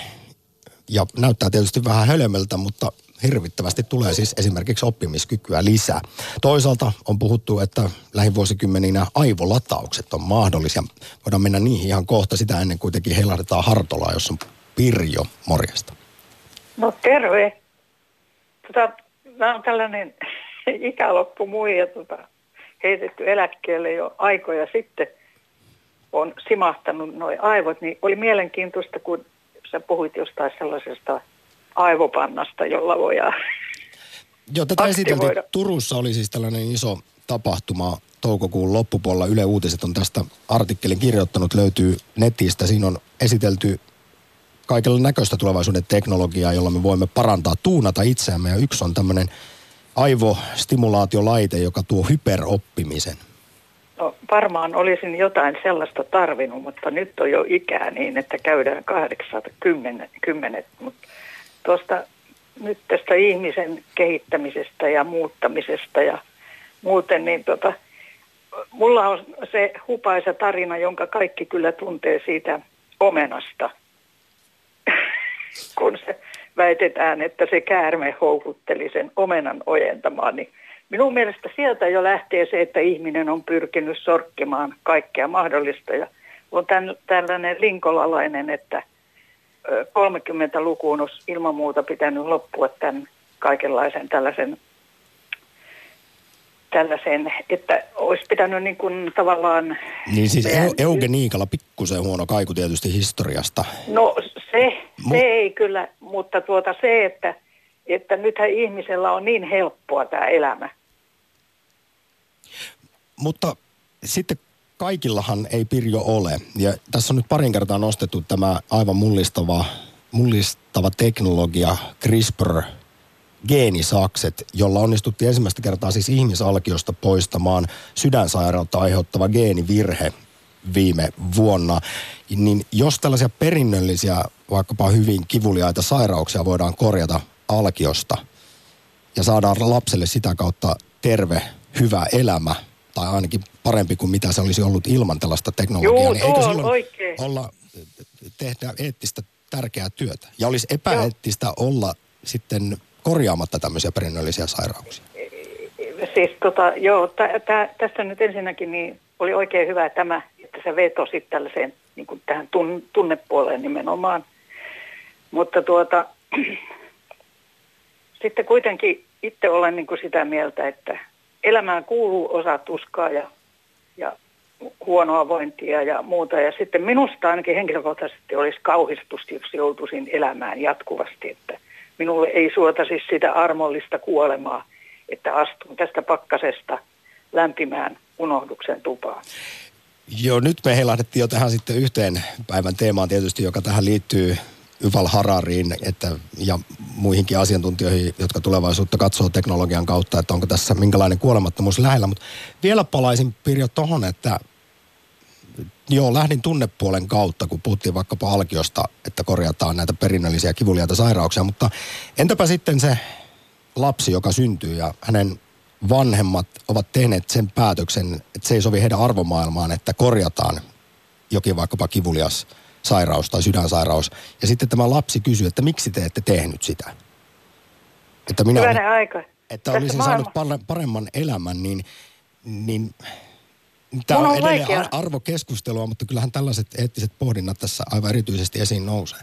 ja näyttää tietysti vähän hölmöltä, mutta hirvittävästi tulee siis esimerkiksi oppimiskykyä lisää. Toisaalta on puhuttu, että lähivuosikymmeninä aivolataukset on mahdollisia. Voidaan mennä niihin ihan kohta sitä ennen kuitenkin heilahdetaan Hartolaa, jos on Pirjo morjesta. No terve. Tota, mä oon tällainen ikäloppu muija tota, heitetty eläkkeelle jo aikoja sitten. On simahtanut noin aivot, niin oli mielenkiintoista, kun sä puhuit jostain sellaisesta aivopannasta, jolla voidaan Joo, tätä esiteltiin. Turussa oli siis tällainen iso tapahtuma toukokuun loppupuolella. Yle Uutiset on tästä artikkelin kirjoittanut, löytyy netistä. Siinä on esitelty kaikella näköistä tulevaisuuden teknologiaa, jolla me voimme parantaa, tuunata itseämme. Ja yksi on tämmöinen aivostimulaatiolaite, joka tuo hyperoppimisen. No, varmaan olisin jotain sellaista tarvinnut, mutta nyt on jo ikää niin, että käydään 80, mutta tuosta nyt tästä ihmisen kehittämisestä ja muuttamisesta ja muuten, niin tota, mulla on se hupaisa tarina, jonka kaikki kyllä tuntee siitä omenasta, kun se väitetään, että se käärme houkutteli sen omenan ojentamaan, niin minun mielestä sieltä jo lähtee se, että ihminen on pyrkinyt sorkkimaan kaikkea mahdollista. Ja on tämän, tällainen linkolalainen, että 30-lukuun olisi ilman muuta pitänyt loppua tämän kaikenlaisen tällaisen, tällaisen että olisi pitänyt niin kuin tavallaan... Niin siis meidän... eugeniikalla pikkusen huono kaiku tietysti historiasta. No se, se ei kyllä, mutta tuota se, että, että nythän ihmisellä on niin helppoa tämä elämä. Mutta sitten kaikillahan ei Pirjo ole. Ja tässä on nyt parin kertaa nostettu tämä aivan mullistava, mullistava teknologia CRISPR geenisakset, jolla onnistuttiin ensimmäistä kertaa siis ihmisalkiosta poistamaan sydänsairautta aiheuttava geenivirhe viime vuonna. Niin jos tällaisia perinnöllisiä, vaikkapa hyvin kivuliaita sairauksia voidaan korjata alkiosta ja saadaan lapselle sitä kautta terve, hyvä elämä – tai ainakin parempi kuin mitä se olisi ollut ilman tällaista teknologiaa, Joo, niin eikö silloin oikein. olla, tehdä eettistä tärkeää työtä? Ja olisi epäeettistä Joo. olla sitten korjaamatta tämmöisiä perinnöllisiä sairauksia? Siis tota, joo, tä, tä, tässä nyt ensinnäkin niin oli oikein hyvä tämä, että sä vetosit tällaiseen niin kuin tähän tun, tunnepuoleen nimenomaan. Mutta tuota, sitten kuitenkin itse olen niin kuin sitä mieltä, että elämään kuuluu osa tuskaa ja, ja huonoa vointia ja muuta. Ja sitten minusta ainakin henkilökohtaisesti olisi kauhistus, jos joutuisin elämään jatkuvasti, että minulle ei suota siis sitä armollista kuolemaa, että astun tästä pakkasesta lämpimään unohduksen tupaan. Joo, nyt me heilahdettiin jo tähän sitten yhteen päivän teemaan tietysti, joka tähän liittyy Yval Harariin että, ja muihinkin asiantuntijoihin, jotka tulevaisuutta katsoo teknologian kautta, että onko tässä minkälainen kuolemattomuus lähellä. Mutta vielä palaisin Pirjo tuohon, että joo, lähdin tunnepuolen kautta, kun puhuttiin vaikkapa alkiosta, että korjataan näitä perinnöllisiä kivuliaita sairauksia, mutta entäpä sitten se lapsi, joka syntyy ja hänen vanhemmat ovat tehneet sen päätöksen, että se ei sovi heidän arvomaailmaan, että korjataan jokin vaikkapa kivulias sairaus tai sydänsairaus. Ja sitten tämä lapsi kysyy, että miksi te ette tehnyt sitä? Että minä, Hyvänen aika. että olisin maailma- saanut pare- paremman elämän, niin, niin tämä Mun on on edelleen arvokeskustelua, mutta kyllähän tällaiset eettiset pohdinnat tässä aivan erityisesti esiin nousee.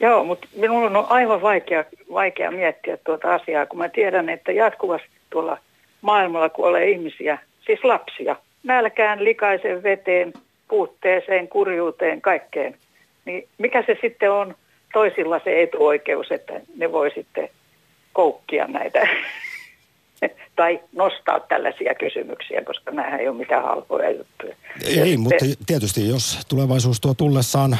Joo, mutta minulla on aivan vaikea, vaikea miettiä tuota asiaa, kun mä tiedän, että jatkuvasti tuolla maailmalla kuolee ihmisiä, siis lapsia, nälkään, likaiseen veteen, puutteeseen, kurjuuteen, kaikkeen. Niin mikä se sitten on toisilla se etuoikeus, että ne voi sitten koukkia näitä tai nostaa tällaisia kysymyksiä, koska nämä ei ole mitään halpoja juttuja. Ja Ei, sitten- mutta tietysti jos tulevaisuus tuo tullessaan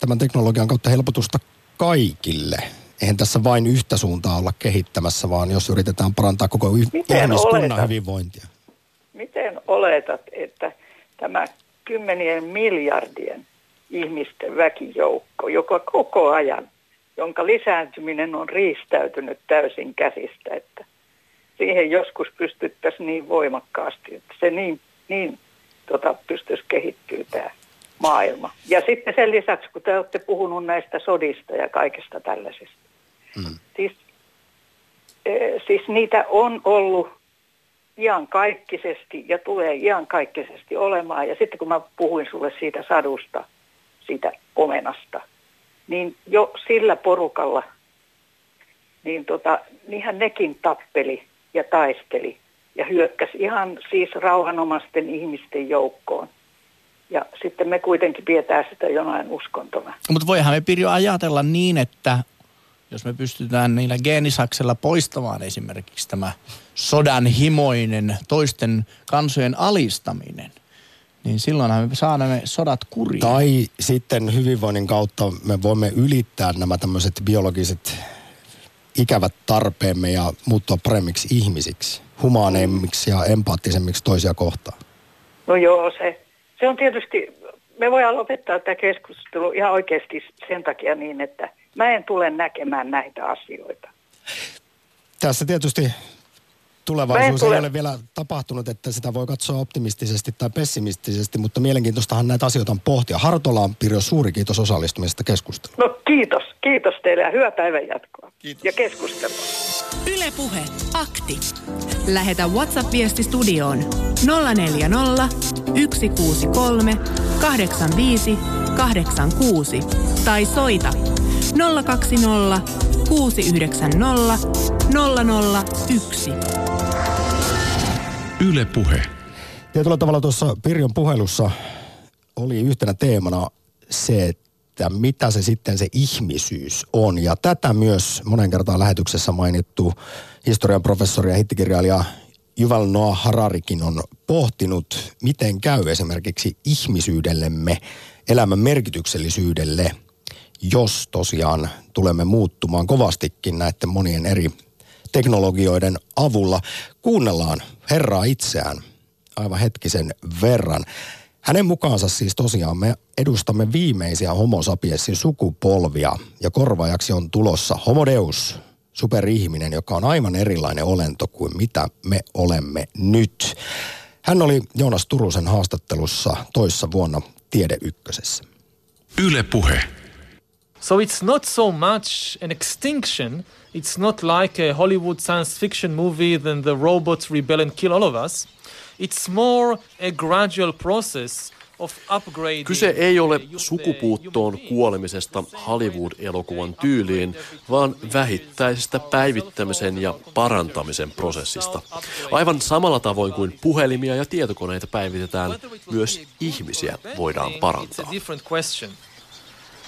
tämän teknologian kautta helpotusta kaikille, eihän tässä vain yhtä suuntaa olla kehittämässä, vaan jos yritetään parantaa koko ihmiskunnan oletat? hyvinvointia. Miten oletat, että tämä kymmenien miljardien ihmisten väkijoukko, joka koko ajan, jonka lisääntyminen on riistäytynyt täysin käsistä, että siihen joskus pystyttäisiin niin voimakkaasti, että se niin, niin tota, pystyisi kehittyä tämä maailma. Ja sitten sen lisäksi, kun te olette puhunut näistä sodista ja kaikesta tällaisesta, Mm. siis, eh, siis niitä on ollut iankaikkisesti ja tulee iankaikkisesti olemaan. Ja sitten kun mä puhuin sulle siitä sadusta, siitä omenasta, niin jo sillä porukalla, niin tota, niinhän nekin tappeli ja taisteli ja hyökkäsi ihan siis rauhanomaisten ihmisten joukkoon. Ja sitten me kuitenkin pidetään sitä jonain uskontona. Mutta voihan me Pirjo ajatella niin, että jos me pystytään niillä geenisaksella poistamaan esimerkiksi tämä sodan himoinen toisten kansojen alistaminen, niin silloinhan me saadaan ne sodat kuriin. Tai sitten hyvinvoinnin kautta me voimme ylittää nämä tämmöiset biologiset ikävät tarpeemme ja muuttua paremmiksi ihmisiksi, humaaneimmiksi ja empaattisemmiksi toisia kohtaan. No joo, se, se on tietysti, me voidaan lopettaa tämä keskustelu ihan oikeasti sen takia niin, että mä en tule näkemään näitä asioita. Tässä tietysti Tulevaisuus ei tule- ole vielä tapahtunut, että sitä voi katsoa optimistisesti tai pessimistisesti, mutta mielenkiintoistahan näitä asioita on pohtia. Hartola on Pirjo, suuri kiitos osallistumisesta keskusteluun. No kiitos, kiitos teille ja hyvää päivän jatkoa. Kiitos. Ja keskustelua. Ylepuhe akti. Lähetä WhatsApp-viesti studioon 040 163 85 86 tai soita 020 690 001. Yle Puhe. Tietyllä tavalla tuossa Pirjon puhelussa oli yhtenä teemana se, että mitä se sitten se ihmisyys on. Ja tätä myös monen kertaan lähetyksessä mainittu historian professori ja hittikirjailija Yuval Noah Hararikin on pohtinut, miten käy esimerkiksi ihmisyydellemme, elämän merkityksellisyydelle, jos tosiaan tulemme muuttumaan kovastikin näiden monien eri teknologioiden avulla. Kuunnellaan Herraa itseään aivan hetkisen verran. Hänen mukaansa siis tosiaan me edustamme viimeisiä homo sapiensin sukupolvia ja korvaajaksi on tulossa homo deus, superihminen, joka on aivan erilainen olento kuin mitä me olemme nyt. Hän oli Joonas Turusen haastattelussa toissa vuonna Tiede Ykkösessä. Yle Puhe. So it's not so much an extinction. It's not like a Hollywood science fiction movie, then the robots rebel and kill all of us. It's more a gradual process of upgrading. Kyse ei ole sukupuuttoon kuolemisesta Hollywood-elokuvan tyyliin, vaan vähittäisestä päivittämisen ja parantamisen prosessista. Aivan samalla tavoin kuin puhelimia ja tietokoneita päivitetään, myös ihmisiä voidaan parantaa.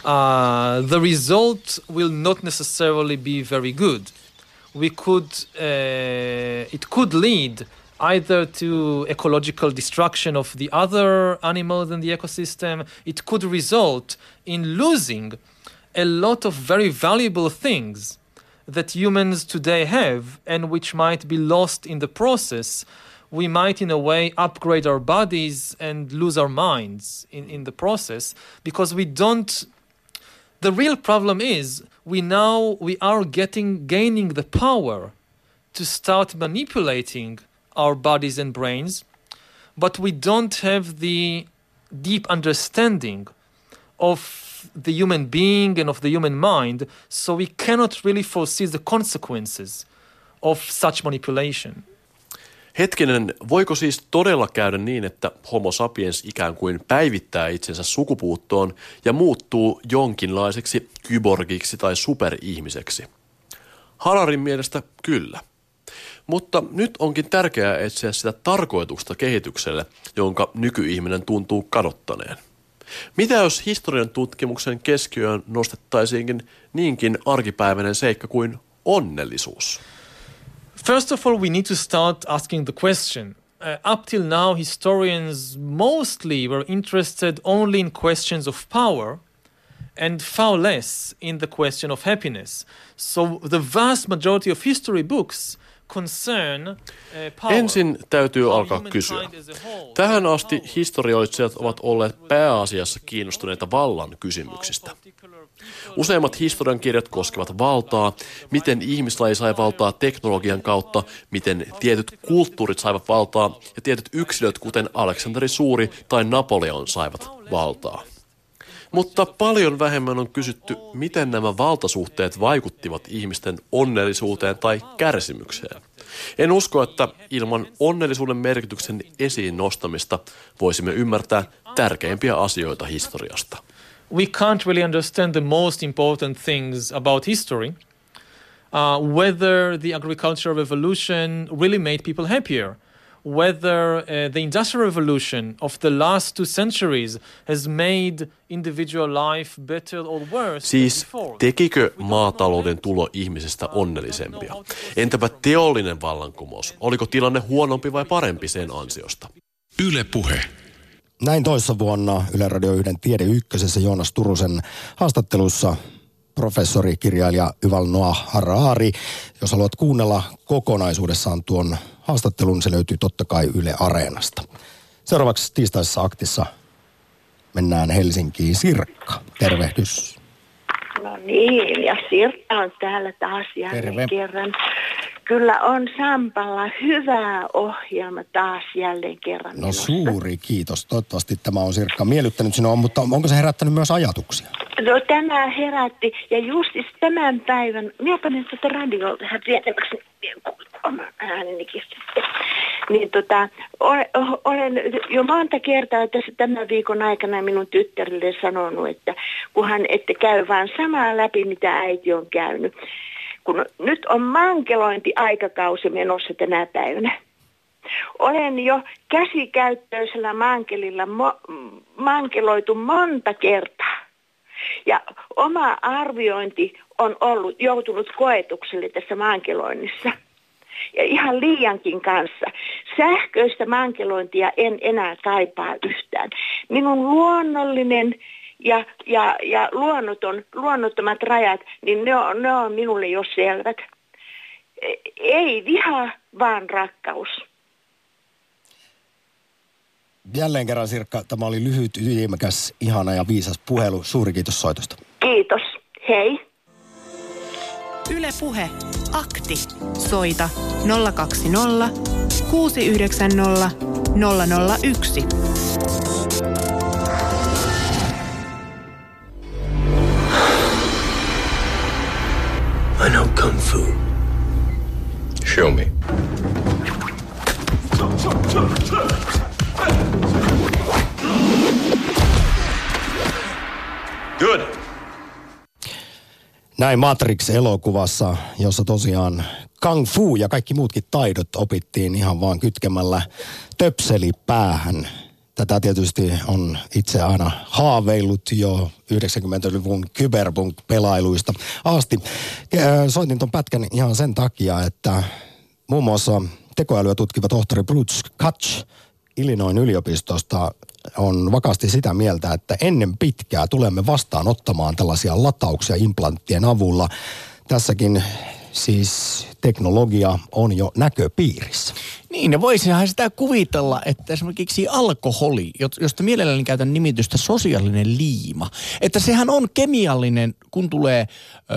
Uh, the result will not necessarily be very good. We could, uh, it could lead either to ecological destruction of the other animals in the ecosystem. It could result in losing a lot of very valuable things that humans today have and which might be lost in the process. We might, in a way, upgrade our bodies and lose our minds in, in the process because we don't the real problem is we now we are getting gaining the power to start manipulating our bodies and brains, but we don't have the deep understanding of the human being and of the human mind, so we cannot really foresee the consequences of such manipulation. Hetkinen, voiko siis todella käydä niin, että homo sapiens ikään kuin päivittää itsensä sukupuuttoon ja muuttuu jonkinlaiseksi kyborgiksi tai superihmiseksi? Hararin mielestä kyllä. Mutta nyt onkin tärkeää etsiä sitä tarkoitusta kehitykselle, jonka nykyihminen tuntuu kadottaneen. Mitä jos historian tutkimuksen keskiöön nostettaisiinkin niinkin arkipäiväinen seikka kuin onnellisuus? First of all, we need to start asking the question. Uh, up till now, historians mostly were interested only in questions of power and far less in the question of happiness. So, the vast majority of history books concern uh, power. Ensin täytyy alkaa kysyä. Tähän asti historioitsijat ovat olleet pääasiassa kiinnostuneita vallan kysymyksistä. Useimmat historiankirjat koskevat valtaa, miten ihmislaji sai valtaa teknologian kautta, miten tietyt kulttuurit saivat valtaa ja tietyt yksilöt, kuten Aleksanteri Suuri tai Napoleon, saivat valtaa. Mutta paljon vähemmän on kysytty, miten nämä valtasuhteet vaikuttivat ihmisten onnellisuuteen tai kärsimykseen. En usko, että ilman onnellisuuden merkityksen esiin nostamista voisimme ymmärtää tärkeimpiä asioita historiasta. we can't really understand the most important things about history. Uh, whether the agricultural revolution really made people happier, whether uh, the industrial revolution of the last two centuries has made individual life better or worse Siis tekikö maatalouden tulo ihmisestä onnellisempia? Entäpä teollinen vallankumous? Oliko tilanne huonompi vai parempi sen ansiosta? Yle Puhe. Näin toissa vuonna Yle Radio 1 Tiede Ykkösessä Joonas Turusen haastattelussa professori, kirjailija Yuval Noah Harari. Jos haluat kuunnella kokonaisuudessaan tuon haastattelun, se löytyy totta kai Yle Areenasta. Seuraavaksi tiistaisessa aktissa mennään Helsinkiin. Sirkka, tervehdys. No niin, ja Sirkka on täällä taas jälleen Terve. kerran. Kyllä on Sampalla hyvä ohjelma taas jälleen kerran. No minusta. suuri kiitos. Toivottavasti tämä on Sirkka miellyttänyt sinua, mutta onko se herättänyt myös ajatuksia? No tämä herätti, ja justis tämän päivän, minä panin tuota radiolta ihan pienemmäksi, niin oman äänenikin sitten. Niin tota, olen, olen jo monta kertaa tässä tämän viikon aikana minun tyttärille sanonut, että kunhan ette käy vaan samaa läpi, mitä äiti on käynyt. Kun nyt on mankelointiaikakausi menossa tänä päivänä. Olen jo käsikäyttöisellä mankelilla mo- mankeloitu monta kertaa. Ja oma arviointi on ollut joutunut koetukselle tässä mankeloinnissa. Ja ihan liiankin kanssa. Sähköistä mankelointia en enää kaipaa yhtään. Minun luonnollinen ja, ja, ja luonnoton, luonnottomat rajat, niin ne on, ne on minulle jo selvät. Ei viha, vaan rakkaus. Jälleen kerran Sirkka, tämä oli lyhyt, ytimekäs, ihana ja viisas puhelu. Suuri kiitos soitosta. Kiitos. Hei. Yle Puhe. Akti. Soita 020 690 001. Kung Fu. Show me. Good. Näin Matrix-elokuvassa, jossa tosiaan kung fu ja kaikki muutkin taidot opittiin ihan vaan kytkemällä töpseli päähän. Tätä tietysti on itse aina haaveillut jo 90-luvun kyberpunk-pelailuista asti. Äh, Soitin ton pätkän ihan sen takia, että muun muassa tekoälyä tutkiva tohtori Bruce Kutch Illinoin yliopistosta on vakaasti sitä mieltä, että ennen pitkää tulemme vastaanottamaan tällaisia latauksia implanttien avulla. Tässäkin siis teknologia on jo näköpiirissä. Niin, ja voisihan sitä kuvitella, että esimerkiksi alkoholi, jo- josta mielelläni käytän nimitystä sosiaalinen liima, että sehän on kemiallinen, kun tulee ö,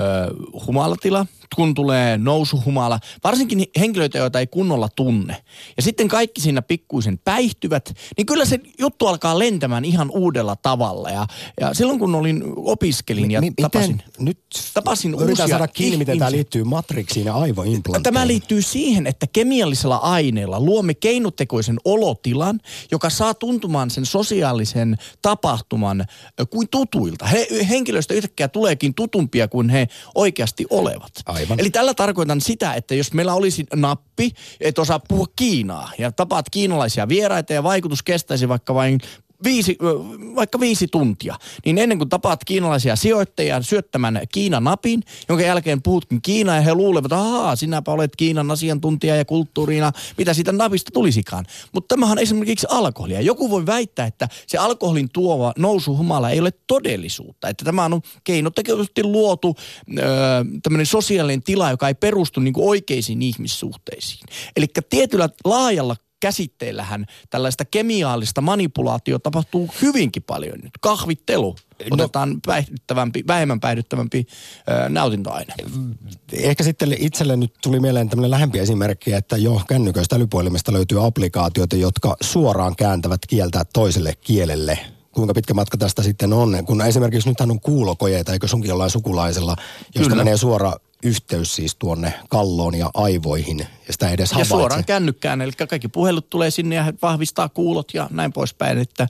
humalatila, kun tulee nousuhumala, varsinkin henkilöitä, joita ei kunnolla tunne. Ja sitten kaikki siinä pikkuisen päihtyvät, niin kyllä se juttu alkaa lentämään ihan uudella tavalla. Ja, ja silloin kun olin opiskelin ja Mi- tapasin, miten, nyt tapasin uusia saada kiinni, miten tämä liittyy matriksiin ja aivoimplanteihin. Tämä liittyy siihen, että kemiallisella aineella luomme keinotekoisen olotilan, joka saa tuntumaan sen sosiaalisen tapahtuman kuin tutuilta. He, henkilöistä yhtäkkiä tuleekin tutumpia kuin he oikeasti olevat. Aivan. Eli tällä tarkoitan sitä, että jos meillä olisi nappi, et osaa puhua Kiinaa ja tapaat kiinalaisia vieraita ja vaikutus kestäisi vaikka vain viisi, vaikka viisi tuntia, niin ennen kuin tapaat kiinalaisia sijoittajia syöttämän Kiinan napin, jonka jälkeen puhutkin Kiinaa ja he luulevat, että ahaa, sinäpä olet Kiinan asiantuntija ja kulttuurina, mitä siitä napista tulisikaan. Mutta tämähän on esimerkiksi alkoholia. Joku voi väittää, että se alkoholin tuova nousuhumala ei ole todellisuutta, että tämä on keinotekoisesti luotu ö, tämmöinen sosiaalinen tila, joka ei perustu niin oikeisiin ihmissuhteisiin. Eli tietyllä laajalla käsitteellähän tällaista kemiaalista manipulaatio tapahtuu hyvinkin paljon nyt. Kahvittelu otetaan päihdyttävämpi, vähemmän päihdyttävämpi ö, nautintoaine. Ehkä sitten itselle nyt tuli mieleen tämmöinen lähempi esimerkki, että jo kännyköistä älypuhelimesta löytyy applikaatioita, jotka suoraan kääntävät kieltä toiselle kielelle. Kuinka pitkä matka tästä sitten on? Kun esimerkiksi nythän on kuulokojeita, eikö sunkin jollain sukulaisella, josta Kyllä. menee suora yhteys siis tuonne kalloon ja aivoihin, ja sitä edes Ja havaitse. suoraan kännykkään, eli kaikki puhelut tulee sinne ja vahvistaa kuulot ja näin poispäin, että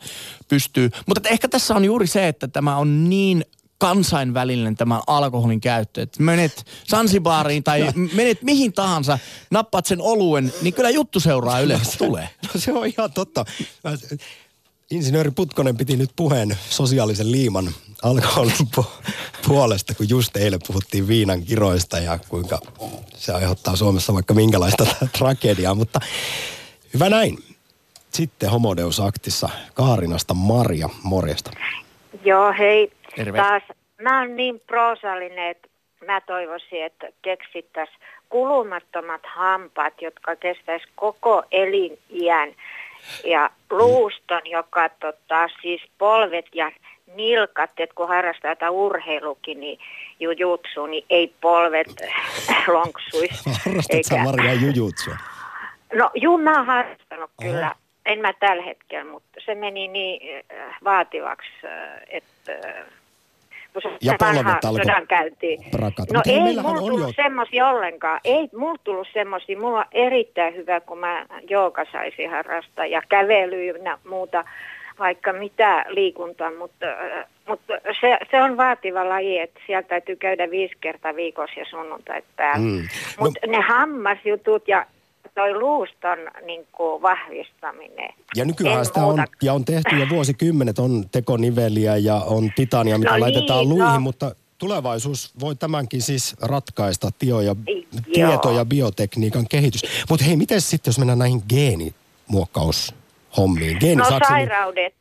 pystyy. Mutta että ehkä tässä on juuri se, että tämä on niin kansainvälinen tämä alkoholin käyttö. Että menet Sansibaariin tai menet mihin tahansa, nappaat sen oluen, niin kyllä juttu seuraa yleensä tulee. No se on ihan totta. Insinööri Putkonen piti nyt puheen sosiaalisen liiman alkoholin pu- puolesta, kun just eilen puhuttiin viinan kiroista ja kuinka se aiheuttaa Suomessa vaikka minkälaista tragediaa, mutta hyvä näin. Sitten Homodeus Aktissa Kaarinasta Maria, morjesta. Joo, hei. Terve. Taas, mä oon niin proosallinen, että mä toivoisin, että keksittäisiin kulumattomat hampaat, jotka kestäis koko eliniän. Ja luuston, joka tota, siis polvet ja nilkat, että kun harrastaa jotain urheilukin, niin jujutsu, niin ei polvet lonksuisi. Harrastat sä Maria jujutsua? No juu, mä oon harrastanut kyllä. En mä tällä hetkellä, mutta se meni niin äh, vaativaksi, äh, että Ja vanha sodankäynti. prakata. No ei mulla on tullut jo- semmoisia ollenkaan. Ei mulla tullut semmoisia. Mulla on erittäin hyvä, kun mä jooga saisin harrastaa ja kävely ja muuta, vaikka mitä liikuntaa, mutta, äh, mutta se, se on vaativa laji, että sieltä täytyy käydä viisi kertaa viikossa ja sunnuntait päällä. Mm. No, Mutta ne hammasjutut ja toi luuston niin kuin, vahvistaminen. ja nykyään En sitä on, muuta. ja on tehty jo vuosikymmenet, on tekoniveliä ja on titania, mitä No laitetaan niin, luihin, no. mutta tulevaisuus voi tämänkin siis ratkaista, tio- ja, tieto- ja biotekniikan kehitys. Mutta hei, miten sitten, jos mennään näihin geenimuokkaushommiin? No Geenisaksi, niin- sairaudet,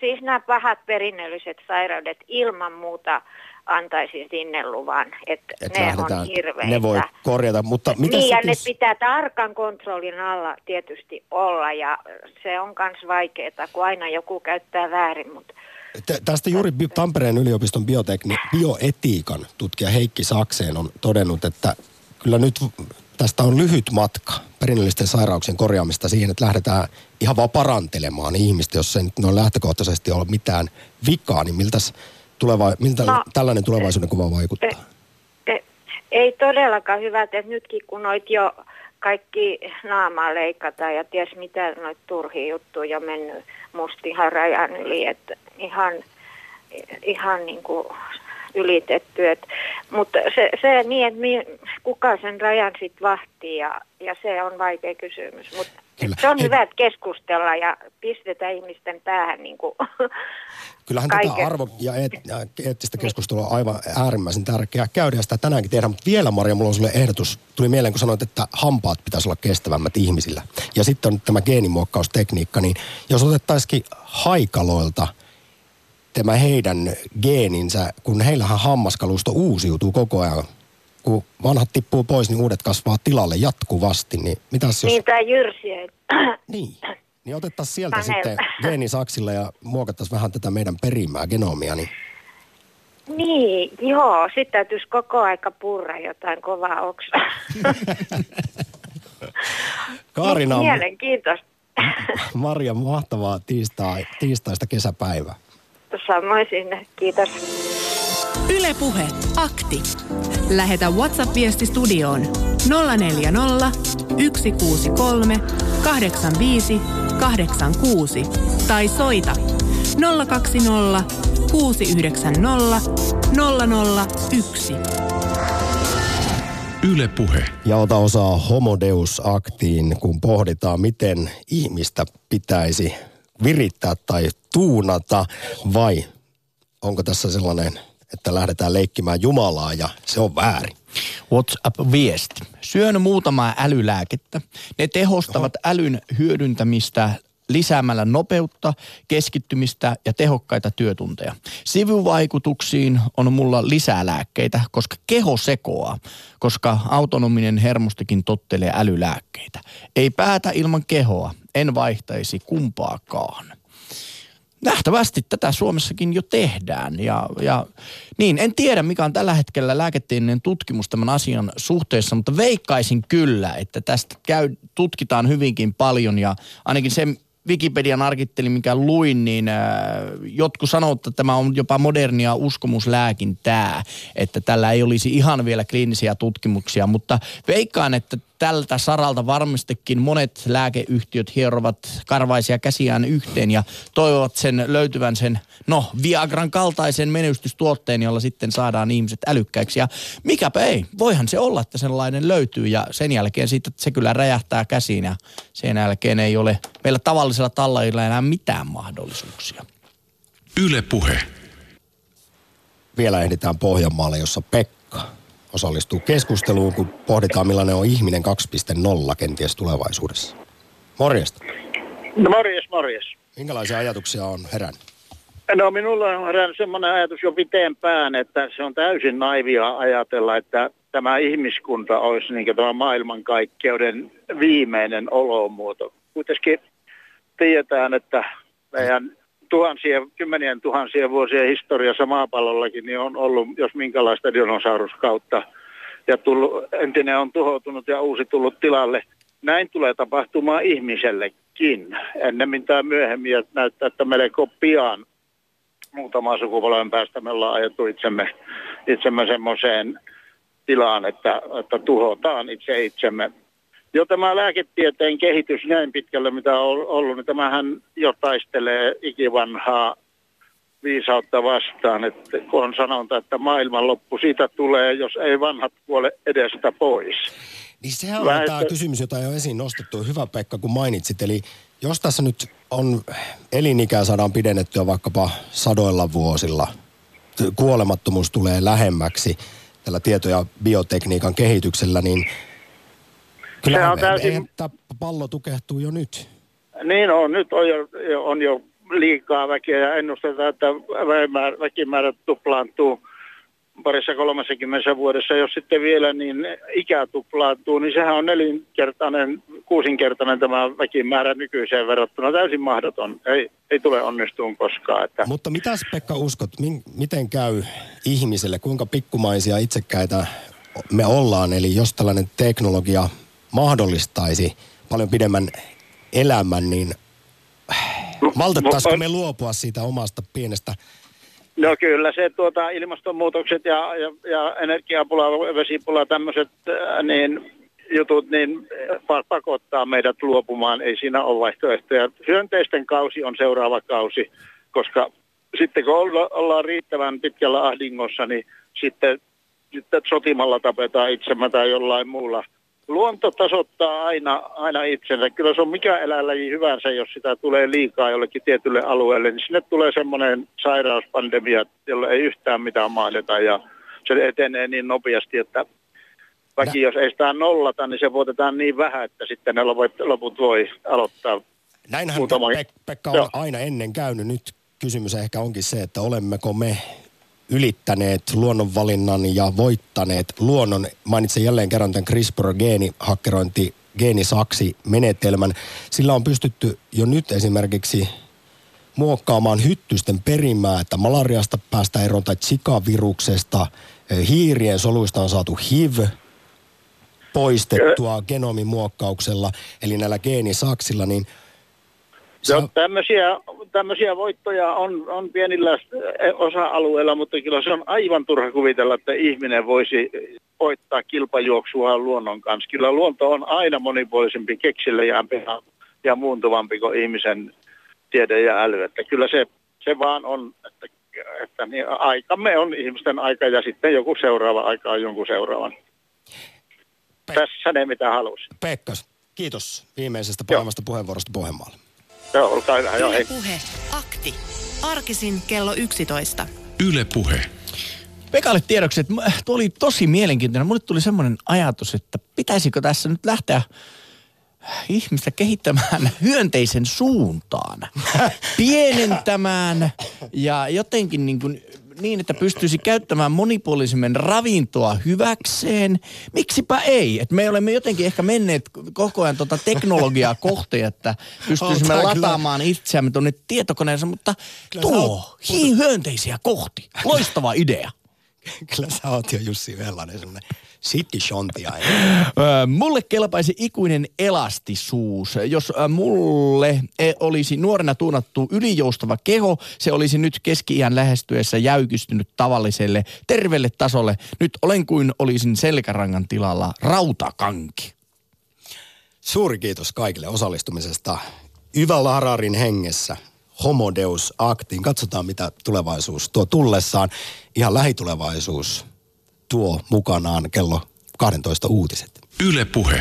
siis nämä pahat perinnölliset sairaudet ilman muuta antaisin sinne luvan, että et ne lähdetään, on hirveitä. ne voi korjata, mutta mitä niin, ja ne pitää tarkan kontrollin alla tietysti olla, ja se on myös vaikeaa, kun aina joku käyttää väärin, mutta Tä- Tästä juuri Bi- Tampereen yliopiston biotekni- bioetiikan tutkija Heikki Sakseen on todennut, että kyllä nyt tästä on lyhyt matka perinnöllisten sairauksien korjaamista siihen, että lähdetään ihan vaan parantelemaan ihmistä, jos ei nyt noin lähtökohtaisesti ole mitään vikaa, niin miltäs tuleva, miltä No, tällainen tulevaisuuden kuva vaikuttaa? E- ei todellakaan hyvä, että nytkin kun noit jo kaikki naamaa leikataan ja ties mitä noit turhia juttuja on mennyt mustihan rajan yli, että ihan, ihan niin kuin ylitetty. Et, mutta se, se niin, että mi, kuka sen rajan sitten vahtii ja, ja se on vaikea kysymys. Mutta se on hyvä, että keskustella ja pistetään ihmisten päähän niin kuin Kyllähän tätä kaiken. arvo- ja eet- ja eettistä keskustelua on aivan äärimmäisen tärkeää käydä ja sitä tänäänkin tehdään. Mutta vielä Maria, mulla on sulle ehdotus. Tuli mieleen, kun sanoit, että hampaat pitäisi olla kestävämmät ihmisillä. Ja sitten on tämä geenimuokkaustekniikka, niin jos otettaisikin haikaloilta tämä heidän geeninsä, kun heillähän hammaskalusto uusiutuu koko ajan kun vanhat tippuu pois, niin uudet kasvaa tilalle jatkuvasti. Niin mitäs jos... Niin, tai jyrsiä. Niin. Niin otettaisiin sieltä Tanel. sitten geenisaksilla ja muokattaisiin vähän tätä meidän perimää, genomia, niin Niin, joo. Sitten täytyisi koko aika purra jotain kovaa oksaa. Kaarina on Mielenkiintoista. Marja, mahtavaa tiistai, tiistaista kesäpäivää. Samoin sinne. Kiitos. Ylepuhe akti. Lähetä WhatsApp-viesti studioon 040 163 85 86 tai soita 020 690 001. Yle Puhe. Ja ota osaa Homodeus Aktiin, kun pohditaan, miten ihmistä pitäisi virittää tai tuunata, vai onko tässä sellainen, että lähdetään leikkimään Jumalaa ja se on väärin. WhatsApp-viesti. Syön muutamaa älylääkettä. Ne tehostavat Oho. älyn hyödyntämistä lisäämällä nopeutta, keskittymistä ja tehokkaita työtunteja. Sivuvaikutuksiin on mulla lisää lääkkeitä, koska keho sekoaa, koska autonominen hermostikin tottelee älylääkkeitä. Ei päätä ilman kehoa, en vaihtaisi kumpaakaan nähtävästi tätä Suomessakin jo tehdään. Ja, ja niin, en tiedä mikä on tällä hetkellä lääketieteellinen tutkimus tämän asian suhteessa, mutta veikkaisin kyllä, että tästä käy, tutkitaan hyvinkin paljon ja ainakin se Wikipedian artikkeli, mikä luin, niin äh, jotkut sanoo, että tämä on jopa modernia uskomuslääkintää, että tällä ei olisi ihan vielä kliinisiä tutkimuksia, mutta veikkaan, että tältä saralta varmastikin monet lääkeyhtiöt hierovat karvaisia käsiään yhteen ja toivovat sen löytyvän sen, no, Viagran kaltaisen menestystuotteen, jolla sitten saadaan ihmiset älykkäiksi. Ja mikäpä ei, voihan se olla, että sellainen löytyy ja sen jälkeen siitä se kyllä räjähtää käsiin ja sen jälkeen ei ole meillä tavallisella tallajilla enää mitään mahdollisuuksia. Yle Puhe. Vielä ehditään Pohjanmaalle, jossa Pekka osallistuu keskusteluun, kun pohditaan millainen on ihminen 2.0 kenties tulevaisuudessa. Morjesta. No morjes, morjes. Minkälaisia ajatuksia on herännyt? No minulla on herännyt semmoinen ajatus jo pitempään, että se on täysin naivia ajatella, että tämä ihmiskunta olisi niin tämä maailmankaikkeuden viimeinen olomuoto. Kuitenkin tiedetään, että meidän tuhansien, kymmenien tuhansien vuosien historiassa maapallollakin niin on ollut jos minkälaista dinosauruskautta. Ja tullut, entinen on tuhoutunut ja uusi tullut tilalle. Näin tulee tapahtumaan ihmisellekin. Ennemmin tai myöhemmin ja näyttää, että melko pian muutaman sukupolven päästä me ollaan ajettu itsemme, itsemme semmoiseen tilaan, että, että tuhotaan itse itsemme. Jo tämä lääketieteen kehitys näin pitkälle, mitä on ollut, niin tämähän jo taistelee ikivanhaa viisautta vastaan. Että kun on sanonta, että maailmanloppu siitä tulee, jos ei vanhat kuole edestä pois. Niin sehän on Väestö- tämä kysymys, jota ole esiin nostettu. Hyvä Pekka, kun mainitsit. Eli jos tässä nyt on elinikää saadaan pidennettyä vaikkapa sadoilla vuosilla, kuolemattomuus tulee lähemmäksi tällä tieto- ja biotekniikan kehityksellä, niin kyllä Se on täysin- tämä pallo tukehtuu jo nyt. Niin on, nyt on jo, on jo liikaa väkeä ja ennustetaan, että väkimäärä, tuplaantuu parissa kolmessakymmenessä vuodessa. Jos sitten vielä niin ikä tuplaantuu, niin sehän on nelinkertainen, kuusinkertainen tämä väkimäärä nykyiseen verrattuna. Täysin mahdoton. Ei, ei tule onnistumaan koskaan. Että Mutta mitäs Pekka uskot, min, miten käy ihmiselle, kuinka pikkumaisia itsekkäitä me ollaan? Eli jos tällainen teknologia mahdollistaisi paljon pidemmän elämän, niin maltettaisiko me luopua siitä omasta pienestä No kyllä se tuota, ilmastonmuutokset ja, ja, ja energiapula, vesipula, tämmöiset äh, niin, jutut, niin pa- pakottaa meidät luopumaan. Ei siinä ole vaihtoehtoja. Hyönteisten kausi on seuraava kausi, koska sitten kun olla, ollaan riittävän pitkällä ahdingossa, niin sitten, sitten sotimalla tapetaan itsemme tai jollain muulla. Luonto tasoittaa aina, aina itsensä. Kyllä se on mikä eläinlaji hyvänsä, jos sitä tulee liikaa jollekin tietylle alueelle, niin sinne tulee semmoinen sairauspandemia, jolla ei yhtään mitään mahdeta ja se etenee niin nopeasti, että väki, jos ei sitä nollata, niin se voitetaan niin vähän, että sitten ne loput, voi aloittaa Näinhän muutama... Pe- Pekka on Joo. aina ennen käynyt. Nyt kysymys ehkä onkin se, että olemmeko me ylittäneet luonnonvalinnan ja voittaneet luonnon. Mainitsen jälleen kerran tämän CRISPR-geenihakkerointi geenisaksi menetelmän. Sillä on pystytty jo nyt esimerkiksi muokkaamaan hyttysten perimää, että malariasta päästään eroon tai Zika-viruksesta. Hiirien soluista on saatu HIV poistettua genomin muokkauksella, eli näillä geenisaksilla, niin No, tämmöisiä, tämmöisiä voittoja on, on pienillä osa-alueilla, mutta kyllä se on aivan turha kuvitella, että ihminen voisi voittaa kilpajuoksua luonnon kanssa. Kyllä luonto on aina monipuolisempi, keksillejämpi ja, ja muuntuvampi kuin ihmisen tiede ja äly. Että kyllä se, se vaan on, että, että niin aikamme on ihmisten aika ja sitten joku seuraava aika on jonkun seuraavan. Pe- Tässä ne mitä halusin. Pekkas, kiitos viimeisestä painavasta puheenvuorosta Pohjanmaalle. Joo, olkaa hyvä. Joo, hei. Puhe. Akti. Arkisin kello 11. Yle Puhe. Pekalle tiedoksi, että tuo oli tosi mielenkiintoinen. Mulle tuli semmoinen ajatus, että pitäisikö tässä nyt lähteä ihmistä kehittämään hyönteisen suuntaan. Pienentämään ja jotenkin niin, kuin niin, että pystyisi käyttämään monipuolisemmin ravintoa hyväkseen. Miksipä ei? Et me olemme jotenkin ehkä menneet koko ajan tuota teknologiaa kohti, että pystyisimme On tää kyllä- lataamaan itseämme tuonne tietokoneeseen, mutta Kyllä tuo oot- hi- hyönteisiä kohti. Loistava idea. Kyllä sä oot jo Jussi Vellanen semmonen sittishontiainen. Öö, mulle kelpaisi ikuinen elastisuus. Jos mulle e, olisi nuorena tuunattu ylijoustava keho, se olisi nyt keski-iän lähestyessä jäykistynyt tavalliselle terveelle tasolle. Nyt olen kuin olisin selkärangan tilalla rautakanki. Suuri kiitos kaikille osallistumisesta. Yvällä Hararin hengessä Homo Deus Actiin. Katsotaan, mitä tulevaisuus tuo tullessaan. Ihan lähitulevaisuus tuo mukanaan kello 12 uutiset. Yle Puhe.